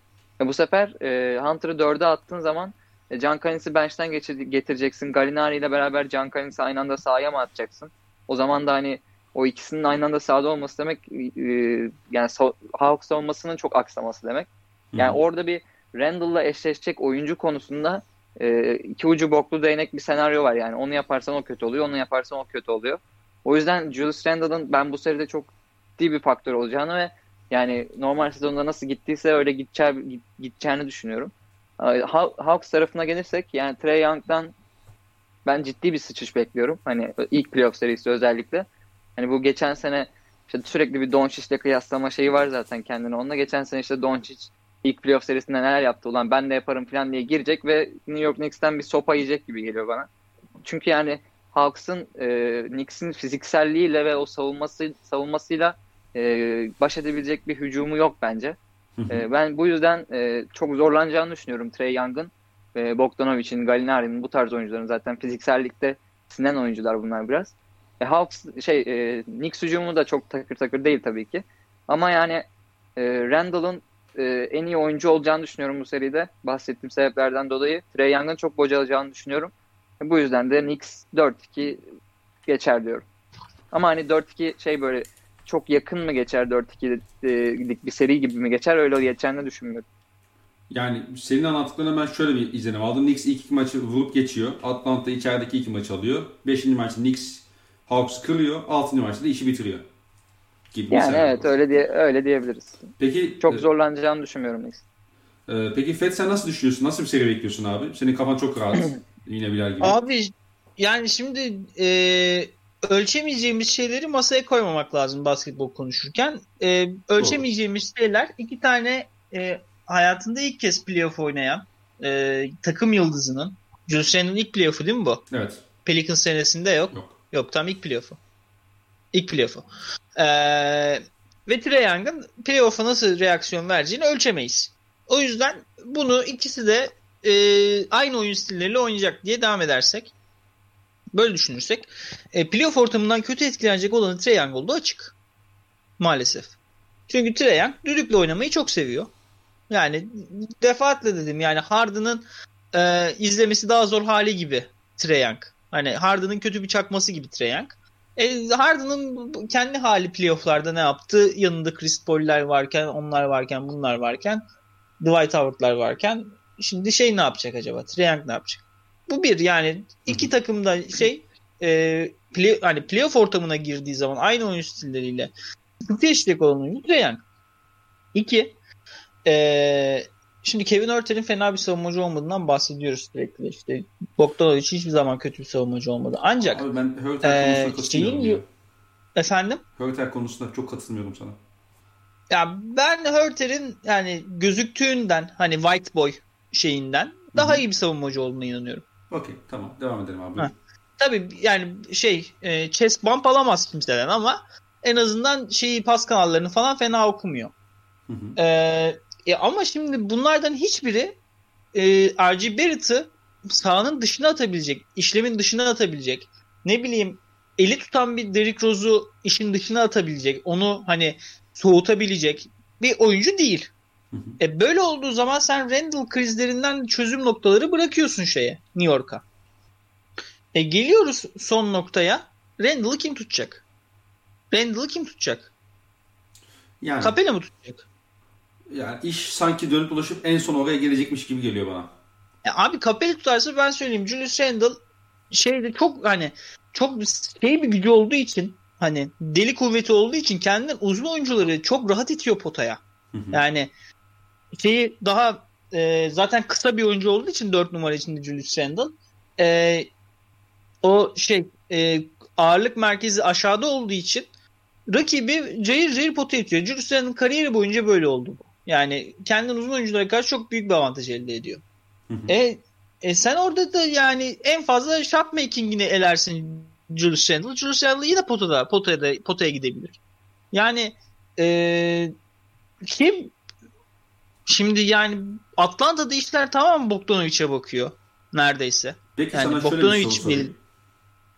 E, bu sefer e, Hunter'ı 4'e attığın zaman e, John Collins'i bench'ten getireceksin. Gallinari ile beraber John Collins'i aynı anda sahaya mı atacaksın? O zaman da hani o ikisinin aynı anda sahada olması demek e, yani so Hawks savunmasının çok aksaması demek. Yani hmm. orada bir Randall'la eşleşecek oyuncu konusunda e, iki ucu boklu değnek bir senaryo var yani. Onu yaparsan o kötü oluyor, onu yaparsan o kötü oluyor. O yüzden Julius Randall'ın ben bu seride çok ciddi bir faktör olacağını ve yani normal sezonda nasıl gittiyse öyle gideceği, gideceğini düşünüyorum. Hawks tarafına gelirsek yani Trey Young'dan ben ciddi bir sıçış bekliyorum. Hani ilk playoff serisi özellikle. Hani bu geçen sene işte sürekli bir Doncic'le kıyaslama şeyi var zaten kendine. Onunla geçen sene işte Doncic ilk playoff serisinde neler yaptı ulan ben de yaparım falan diye girecek ve New York Knicks'ten bir sopa yiyecek gibi geliyor bana. Çünkü yani Hawks'ın e, Knicks'in fizikselliğiyle ve o savunması savunmasıyla e, baş edebilecek bir hücumu yok bence. E, ben bu yüzden e, çok zorlanacağını düşünüyorum Trey Young'ın ve Bogdanovic'in, Gallinari'nin bu tarz oyuncuların zaten fiziksellikte sinen oyuncular bunlar biraz. E, Hawks şey e, Knicks hücumu da çok takır takır değil tabii ki. Ama yani e, Randall'ın e, en iyi oyuncu olacağını düşünüyorum bu seride. Bahsettiğim sebeplerden dolayı. Trey Young'ın çok bocalacağını düşünüyorum. E, bu yüzden de Knicks 4-2 geçer diyorum. Ama hani 4-2 şey böyle çok yakın mı geçer 4-2'lik bir seri gibi mi geçer öyle geçeceğini düşünmüyorum. Yani senin anlattıklarına ben şöyle bir izlenim aldım. Knicks ilk iki maçı vurup geçiyor. Atlanta içerideki iki maç alıyor. Beşinci maçta Knicks Hawks kırıyor. Altıncı maçta da işi bitiriyor. Gibi yani evet öyle diye öyle diyebiliriz. Peki çok e, zorlanacağını düşünmüyorum Knicks. E, peki Fed sen nasıl düşünüyorsun? Nasıl bir seri bekliyorsun abi? Senin kafan çok rahat. Yine Bilal gibi. Abi yani şimdi e, ölçemeyeceğimiz şeyleri masaya koymamak lazım basketbol konuşurken. E, ölçemeyeceğimiz Doğru. şeyler iki tane e, hayatında ilk kez playoff oynayan e, takım yıldızının Randle'ın ilk playoff'u değil mi bu? Evet. Pelicans senesinde yok. Yok, yok tam ilk playoff'u. İlk playoff'u. Ee, ve Trae Young'ın playoff'a nasıl reaksiyon vereceğini ölçemeyiz. O yüzden bunu ikisi de e, aynı oyun stilleriyle oynayacak diye devam edersek böyle düşünürsek e, playoff ortamından kötü etkilenecek olanı Trae Young olduğu açık. Maalesef. Çünkü Trae Young düdükle oynamayı çok seviyor. Yani defaatle dedim yani Harden'ın e, izlemesi daha zor hali gibi Trae Young. Hani Harden'ın kötü bir çakması gibi Trae Young. E, Harden'ın kendi hali playofflarda ne yaptı? Yanında Chris Paul'ler varken, onlar varken, bunlar varken, Dwight Howard'lar varken şimdi şey ne yapacak acaba? Trae Young ne yapacak? Bu bir yani iki takım da şey e, play, hani playoff ortamına girdiği zaman aynı oyun stilleriyle sıkıntı yaşayacak olan oyuncu Trae Young. İki e, şimdi Kevin Örter'in fena bir savunmacı olmadığından bahsediyoruz sürekli. İşte Bogdanovic hiçbir zaman kötü bir savunmacı olmadı. Ancak Abi ben Hörter konusunda e. Şeyin, efendim? Hörter konusunda çok katılmıyorum sana. Ya ben Hörter'in yani gözüktüğünden hani white boy şeyinden daha Hı-hı. iyi bir savunmacı olduğuna inanıyorum. Okey tamam devam edelim abi. Ha. Tabii yani şey e, chest bump alamaz kimseden ama en azından şeyi pas kanallarını falan fena okumuyor. Hı hı. E, e, ama şimdi bunlardan hiçbiri e, R.G. Barrett'ı sahanın dışına atabilecek, işlemin dışına atabilecek, ne bileyim eli tutan bir Derrick Rose'u işin dışına atabilecek, onu hani soğutabilecek bir oyuncu değil. E böyle olduğu zaman sen Randall krizlerinden çözüm noktaları bırakıyorsun şeye New York'a. E geliyoruz son noktaya. Randall'ı kim tutacak? Randall'ı kim tutacak? Yani, Capela mı tutacak? Yani iş sanki dönüp dolaşıp en son oraya gelecekmiş gibi geliyor bana. Ya abi Capela tutarsa ben söyleyeyim. Julius Randall şeyde çok hani çok şey bir gücü olduğu için hani deli kuvveti olduğu için kendinden uzun oyuncuları çok rahat itiyor potaya. Hı hı. Yani şeyi daha e, zaten kısa bir oyuncu olduğu için 4 numara içinde Julius Randle e, o şey e, ağırlık merkezi aşağıda olduğu için rakibi cayır cayır pota itiyor. Julius Randle'ın kariyeri boyunca böyle oldu bu. Yani kendin uzun oyunculara karşı çok büyük bir avantaj elde ediyor. Hı hı. E, e sen orada da yani en fazla shot making'ini elersin Julius Randle. Julius Randle yine potada, potaya, da, potaya gidebilir. Yani e, kim Şimdi yani Atlanta'da işler tamam Bogdanovic'e bakıyor. Neredeyse. Peki yani sana şöyle bir soru sorayım.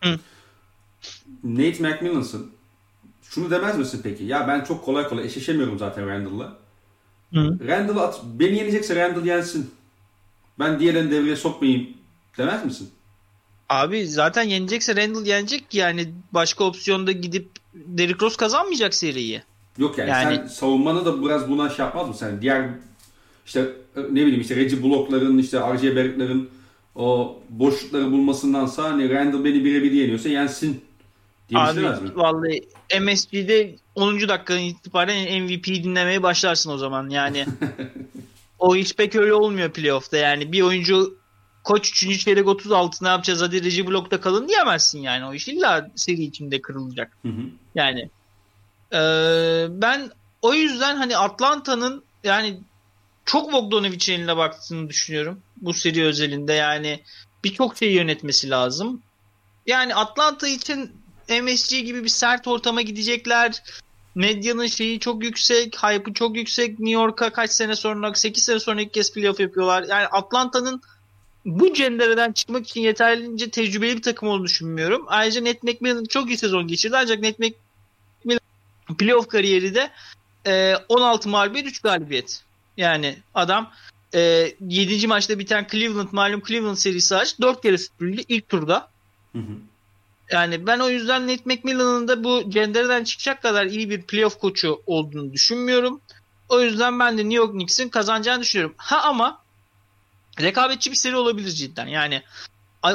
Hı. Nate McMillan'sın. Şunu demez misin peki? Ya ben çok kolay kolay eşleşemiyorum zaten Randall'la. Randall at, beni yenecekse Randall yensin. Ben diğerlerini devreye sokmayayım demez misin? Abi zaten yenecekse Randall yenecek yani başka opsiyonda gidip Derrick Rose kazanmayacak seriyi. Yok yani, yani sen savunmanı da biraz buna şey yapmaz mısın? Yani diğer işte ne bileyim işte Reggie Block'ların işte R.J. Barrett'ların o boşlukları bulmasındansa hani Randall beni birebir yeniyorsa yensin Abi mi? vallahi MSG'de 10. dakikadan itibaren MVP dinlemeye başlarsın o zaman yani. o hiç pek öyle olmuyor playoff'ta yani. Bir oyuncu koç 3. çeyrek 36 ne yapacağız hadi Reggie Block'ta kalın diyemezsin yani. O iş illa seri içinde kırılacak. Hı hı. Yani e, ben o yüzden hani Atlanta'nın yani çok Bogdanovic'in eline baktığını düşünüyorum. Bu seri özelinde yani birçok şeyi yönetmesi lazım. Yani Atlanta için MSG gibi bir sert ortama gidecekler. medyanın şeyi çok yüksek, hype'ı çok yüksek. New York'a kaç sene sonra, 8 sene sonra ilk kez playoff yapıyorlar. Yani Atlanta'nın bu cendereden çıkmak için yeterince tecrübeli bir takım olduğunu düşünmüyorum. Ayrıca Ned McMillan çok iyi sezon geçirdi ancak Ned McMillan playoff kariyeri de e, 16 mağlubiyet 3 galibiyet. Yani adam e, 7. maçta biten Cleveland malum Cleveland serisi aç 4 kere süpürüldü ilk turda. Hı hı. Yani ben o yüzden Nate McMillan'ın da bu cendereden çıkacak kadar iyi bir playoff koçu olduğunu düşünmüyorum. O yüzden ben de New York Knicks'in kazanacağını düşünüyorum. Ha ama rekabetçi bir seri olabilir cidden. Yani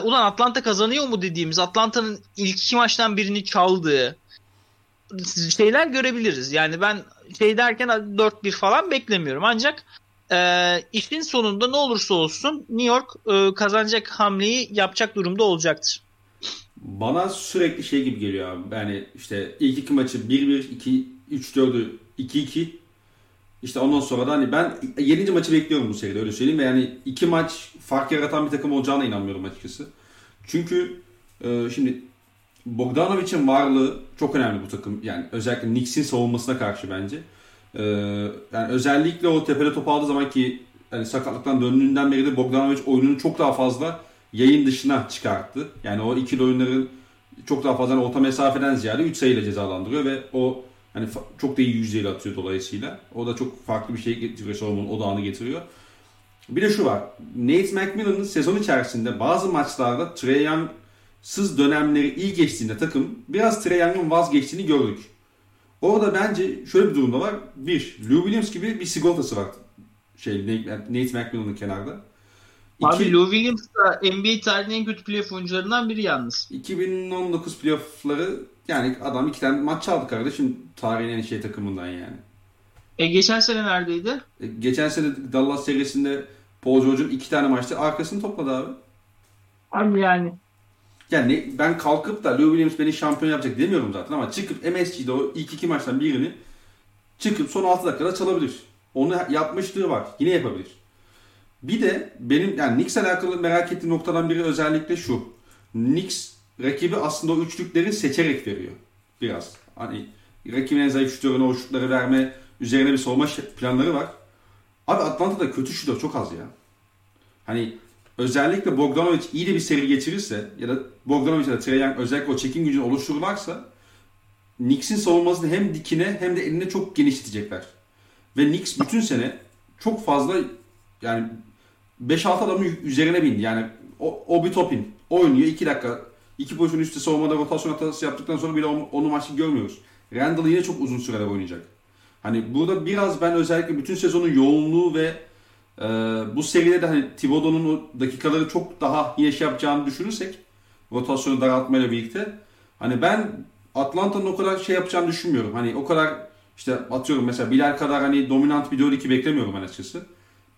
ulan Atlanta kazanıyor mu dediğimiz Atlanta'nın ilk iki maçtan birini çaldığı şeyler görebiliriz. Yani ben şey derken 4-1 falan beklemiyorum. Ancak e, işin sonunda ne olursa olsun New York e, kazanacak hamleyi yapacak durumda olacaktır. Bana sürekli şey gibi geliyor abi. Yani işte ilk iki maçı 1-1, 2 3-4'ü 2-2. İşte ondan sonra da hani ben 7. maçı bekliyorum bu seride öyle söyleyeyim. Ve yani iki maç fark yaratan bir takım olacağına inanmıyorum açıkçası. Çünkü e, şimdi Bogdanovic'in varlığı çok önemli bu takım. Yani özellikle Knicks'in savunmasına karşı bence. E, yani özellikle o tepede top aldığı zaman ki yani sakatlıktan döndüğünden beri de Bogdanovic oyununu çok daha fazla yayın dışına çıkarttı. Yani o ikili oyunların çok daha fazla hani orta mesafeden ziyade 3 sayıyla cezalandırıyor ve o hani çok da iyi yüzdeyle atıyor dolayısıyla. O da çok farklı bir şey getiriyor savunmanın odağını getiriyor. Bir de şu var. Nate McMillan'ın sezon içerisinde bazı maçlarda Trae Young'sız dönemleri iyi geçtiğinde takım biraz Trae Young'ın vazgeçtiğini gördük. Orada bence şöyle bir durumda var. Bir, Lou Williams gibi bir sigortası var. Şey, Nate McMillan'ın kenarda. Abi Lou Williams da NBA tarihinin en kötü playoff oyuncularından biri yalnız. 2019 playoff'ları yani adam iki tane maç çaldı kardeşim tarihin en şey takımından yani. E geçen sene neredeydi? E, geçen sene Dallas serisinde Paul George'un iki tane maçta arkasını topladı abi. Abi yani. Yani ben kalkıp da Lou Williams beni şampiyon yapacak demiyorum zaten ama çıkıp MSG'de o ilk iki maçtan birini çıkıp son 6 dakikada çalabilir. Onu yapmışlığı var. Yine yapabilir. Bir de benim yani Knicks alakalı merak ettiğim noktadan biri özellikle şu. Knicks rakibi aslında o üçlükleri seçerek veriyor. Biraz. Hani rakibin en zayıf şutörüne o şutları verme üzerine bir savunma planları var. Abi Atlanta'da kötü şutör çok az ya. Hani özellikle Bogdanovic iyi de bir seri geçirirse ya da Bogdanovic ya da Trae Young özellikle o çekim gücünü oluştururlarsa Knicks'in savunmasını hem dikine hem de eline çok genişletecekler. Ve Knicks bütün sene çok fazla yani 5-6 adamın üzerine bindi. Yani o, o bir topin. Oynuyor 2 dakika. 2 pozisyon üstte savunmada rotasyon hatası yaptıktan sonra bile onu, onu maçı görmüyoruz. Randall yine çok uzun süreler oynayacak. Hani burada biraz ben özellikle bütün sezonun yoğunluğu ve e, bu seride de hani Thibodeau'nun o dakikaları çok daha yine şey yapacağını düşünürsek rotasyonu daraltmayla birlikte hani ben Atlanta'nın o kadar şey yapacağını düşünmüyorum. Hani o kadar işte atıyorum mesela Bilal kadar hani dominant bir 4-2 beklemiyorum ben açıkçası.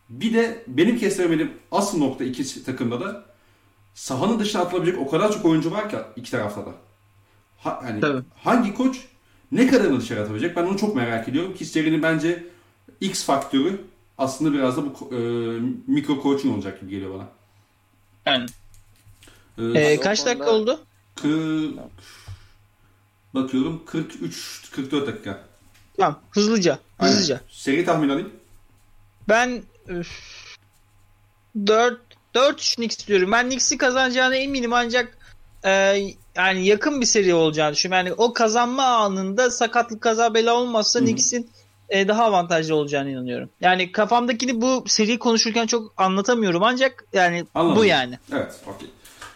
Bir de benim kestiremediğim asıl nokta iki takımda da sahanın dışına atılabilecek o kadar çok oyuncu var ki iki tarafta da. Ha, yani Tabii. hangi koç ne kadarını dışarı atabilecek ben onu çok merak ediyorum. Ki serinin bence X faktörü aslında biraz da bu e, mikro coaching olacak gibi geliyor bana. Yani. Ee, ee, kaç dakika oldu? 40, bakıyorum 43 44 dakika. Tamam hızlıca. Hızlıca. Aynen. Seri tahmin alayım. Ben 4 4 Knicks istiyorum. Ben Knicks'i kazanacağına eminim ancak e, yani yakın bir seri olacağını düşünüyorum. Yani o kazanma anında sakatlık kaza bela olmazsa Knicks'in e, daha avantajlı olacağını inanıyorum. Yani kafamdakini bu seri konuşurken çok anlatamıyorum ancak yani Anladım. bu yani. Evet, okey.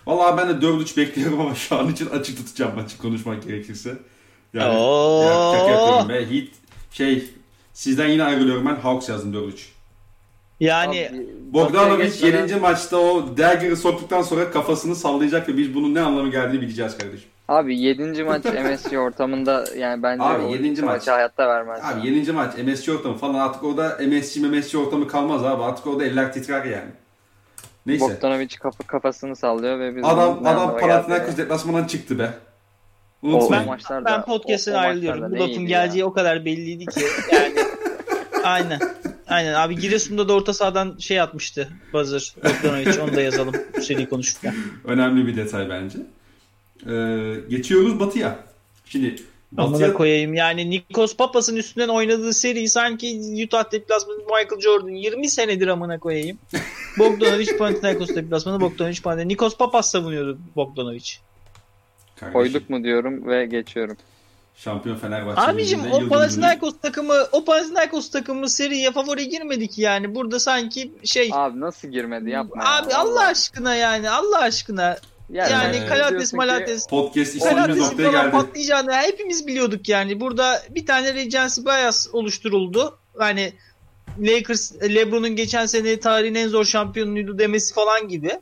Vallahi ben de 4-3 bekliyorum ama şu an için açık tutacağım açık konuşmak gerekirse. Yani Oo. ya, yapıyorum be. Heat şey sizden yine ayrılıyorum ben Hawks yazdım 4-3. Yani Bogdanovic 7. maçta o dagger'ı soktuktan sonra kafasını sallayacak ve biz bunun ne anlamı geldiğini bileceğiz kardeşim. Abi 7. maç MSC ortamında yani bence Abi 7. maç hayatta vermez. Abi 7. maç MSC ortamı falan artık orada MSC MSC ortamı kalmaz abi. Artık orada eller titrer yani. Neyse. Bogdanovic kafa, kafasını sallıyor ve biz Adam adam Panathinaikos deplasmandan çıktı be. Unutmayın. O, ben, ben podcast'ten ayrılıyorum. Bu lafın geleceği ya. o kadar belliydi ki. Yani aynen. Aynen abi Giresun'da da orta sahadan şey atmıştı buzzer Bogdanovic onu da yazalım seri konuşurken. Önemli bir detay bence. Ee, geçiyoruz Batı'ya. Şimdi Batı'ya koyayım. Yani Nikos Papas'ın üstünden oynadığı seri sanki Utah deplasmanı Michael Jordan 20 senedir amına koyayım. Bogdanovic Panathinaikos deplasmanı Bogdanovic Panathinaikos. Nikos Papas savunuyordu Bogdanovic. kardeşim, Koyduk mu diyorum ve geçiyorum. Şampiyon Fenerbahçe. Abicim o Panathinaikos takımı o Panathinaikos takımı seriye favori girmedi ki yani. Burada sanki şey Abi nasıl girmedi yapma. ya. Abi Allah aşkına yani Allah aşkına. Ya Yani sen Kalates Malates Podcast istediğimiz noktaya geldi. patlayacağını hepimiz biliyorduk yani. Burada bir tane Regency bias oluşturuldu. Hani Lakers LeBron'un geçen sene tarihin en zor şampiyonuydu demesi falan gibi.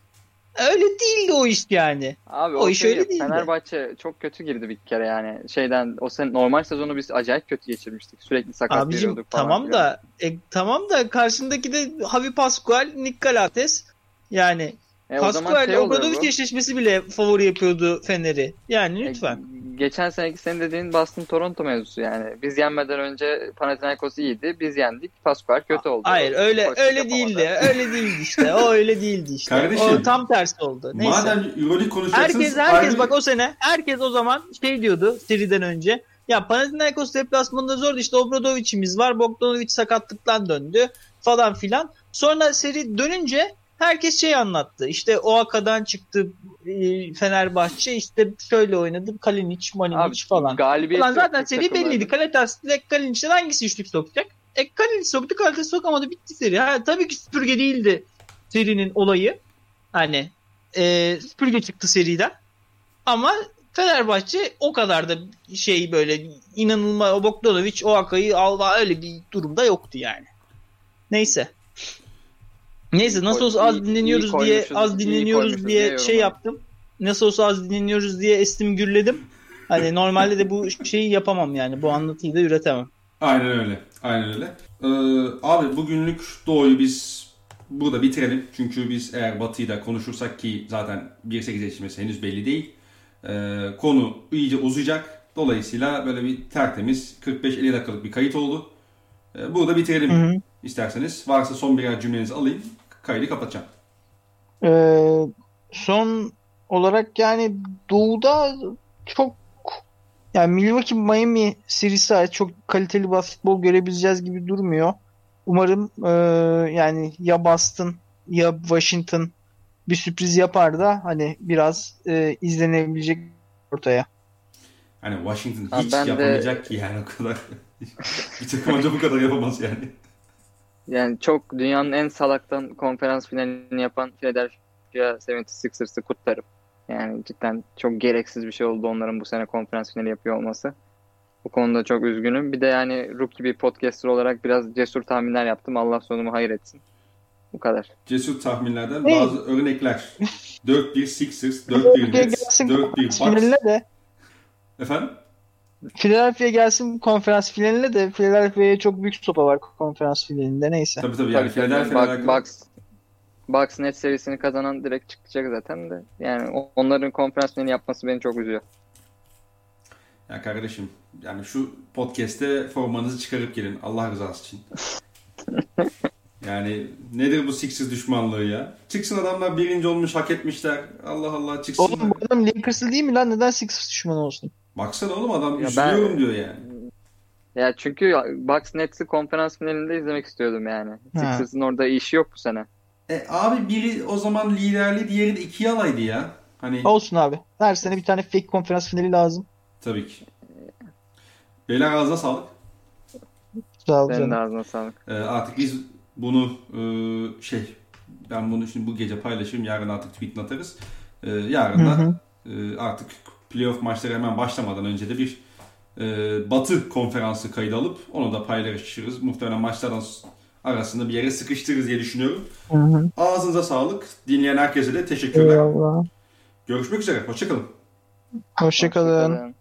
Öyle değildi o iş yani. Abi O o, iş şey, öyle değildi. Fenerbahçe çok kötü girdi bir kere yani. Şeyden o sene normal sezonu biz acayip kötü geçirmiştik. Sürekli sakat Abicim falan. tamam da e, tamam da karşındaki de Javi Pascual, Nick Galates yani E, Pascual şey Obradovic eşleşmesi bile favori yapıyordu Fener'i. Yani E, lütfen. Geçen seneki senin dediğin Boston Toronto mevzusu yani. Biz yenmeden önce Panathinaikos iyiydi. Biz yendik. Pascual kötü oldu. Hayır öyle Koçluk öyle yapamadı. değildi. Öyle değildi işte. O öyle değildi işte. Kardeşim, o tam tersi oldu. Neyse. Madem Euroleague konuşacaksınız. herkes herkes ayrı- bak o sene herkes o zaman şey diyordu seriden önce. Ya Panathinaikos deplasmanında zordu işte Obradovic'imiz var. Bogdanovic sakatlıktan döndü falan filan. Sonra seri dönünce herkes şey anlattı. İşte Oaka'dan çıktı e, Fenerbahçe işte şöyle oynadı. Kalinic, Maninic falan. Galibiyet yok zaten seri belliydi. Kaletas ile Kalinic'den hangisi üçlük sokacak? E Kalinic soktu, Kaletas sokamadı. Bitti seri. Ha, tabii ki süpürge değildi serinin olayı. Hani e, süpürge çıktı seriden. Ama Fenerbahçe o kadar da şey böyle inanılmaz Bogdanovic o Akay'ı alva öyle bir durumda yoktu yani. Neyse. Neyse nasıl olsa az iyi dinleniyoruz diye az dinleniyoruz diye şey yaptım. Nasıl olsa az dinleniyoruz diye estim gürledim. Hani normalde de bu şeyi yapamam yani. Bu anlatıyı da üretemem. Aynen öyle. Aynen öyle. Ee, abi bugünlük Doğu'yu biz burada bitirelim. Çünkü biz eğer Batı'yı da konuşursak ki zaten 1.8 yetişmesi henüz belli değil. Ee, konu iyice uzayacak. Dolayısıyla böyle bir tertemiz 45-50 dakikalık bir kayıt oldu. Ee, burada bitirelim Hı hı. isterseniz. Varsa son birer cümlenizi alayım. Kaydı kapatacağım. Ee, son olarak yani doğuda çok yani Milwaukee Miami serisi çok kaliteli basketbol görebileceğiz gibi durmuyor. Umarım e, yani ya Boston ya Washington bir sürpriz yapar da hani biraz e, izlenebilecek ortaya. Hani Washington hiç ben de- yapamayacak ki yani o kadar. bir takım önce bu kadar yapamaz yani. Yani çok dünyanın en salaktan konferans finalini yapan Philadelphia 76ers'ı kutlarım. Yani cidden çok gereksiz bir şey oldu onların bu sene konferans finali yapıyor olması. Bu konuda çok üzgünüm. Bir de yani rookie bir podcaster olarak biraz cesur tahminler yaptım. Allah sonumu hayır etsin. Bu kadar. Cesur tahminlerden Hey. bazı örnekler. 4-1 Sixers, 4-1 Nets, gelsin 4-1 konferans Bucks. Efendim? Philadelphia gelsin konferans finaline de Philadelphia'ya çok büyük sopa var konferans finalinde neyse. Tabii tabii yani Tabii tabii. Philadelphia ile Bucks, alakalı. Bucks, Bucks net serisini kazanan direkt çıkacak zaten de. Yani onların konferans finali yapması beni çok üzüyor. Ya kardeşim yani şu podcast'te formanızı çıkarıp gelin Allah rızası için. yani nedir bu Sixers düşmanlığı ya? Çıksın adamlar birinci olmuş hak etmişler. Allah Allah çıksın. Oğlum bu adam Lakers'lı değil mi lan? Neden Sixers düşmanı olsun? Baksana oğlum adam Ya üzülüyorum ben- diyor yani. Ya çünkü Bucks Nets'i konferans finalinde izlemek istiyordum yani. Sixers'ın orada işi yok bu sene. E, abi biri o zaman liderliği diğeri de ikiye alaydı ya. Hani Olsun abi. Her sene bir tane fake konferans finali lazım. tabii ki. Beyler ağzına sağlık. Sağ ol Senin canım. ağzına sağlık. Ee, artık biz bunu e, şey ben bunu şimdi bu gece paylaşayım yarın artık tweetini atarız. Ee, yarın da e, artık playoff maçları hemen başlamadan önce de bir e, Batı konferansı kaydı alıp onu da paylaşırız. Muhtemelen maçlardan arasında bir yere sıkıştırırız diye düşünüyorum. Hı hı. Ağzınıza sağlık. Dinleyen herkese de teşekkürler. Eyvallah. Görüşmek üzere. Hoşçakalın. Hoşçakalın. Hoşçakalın.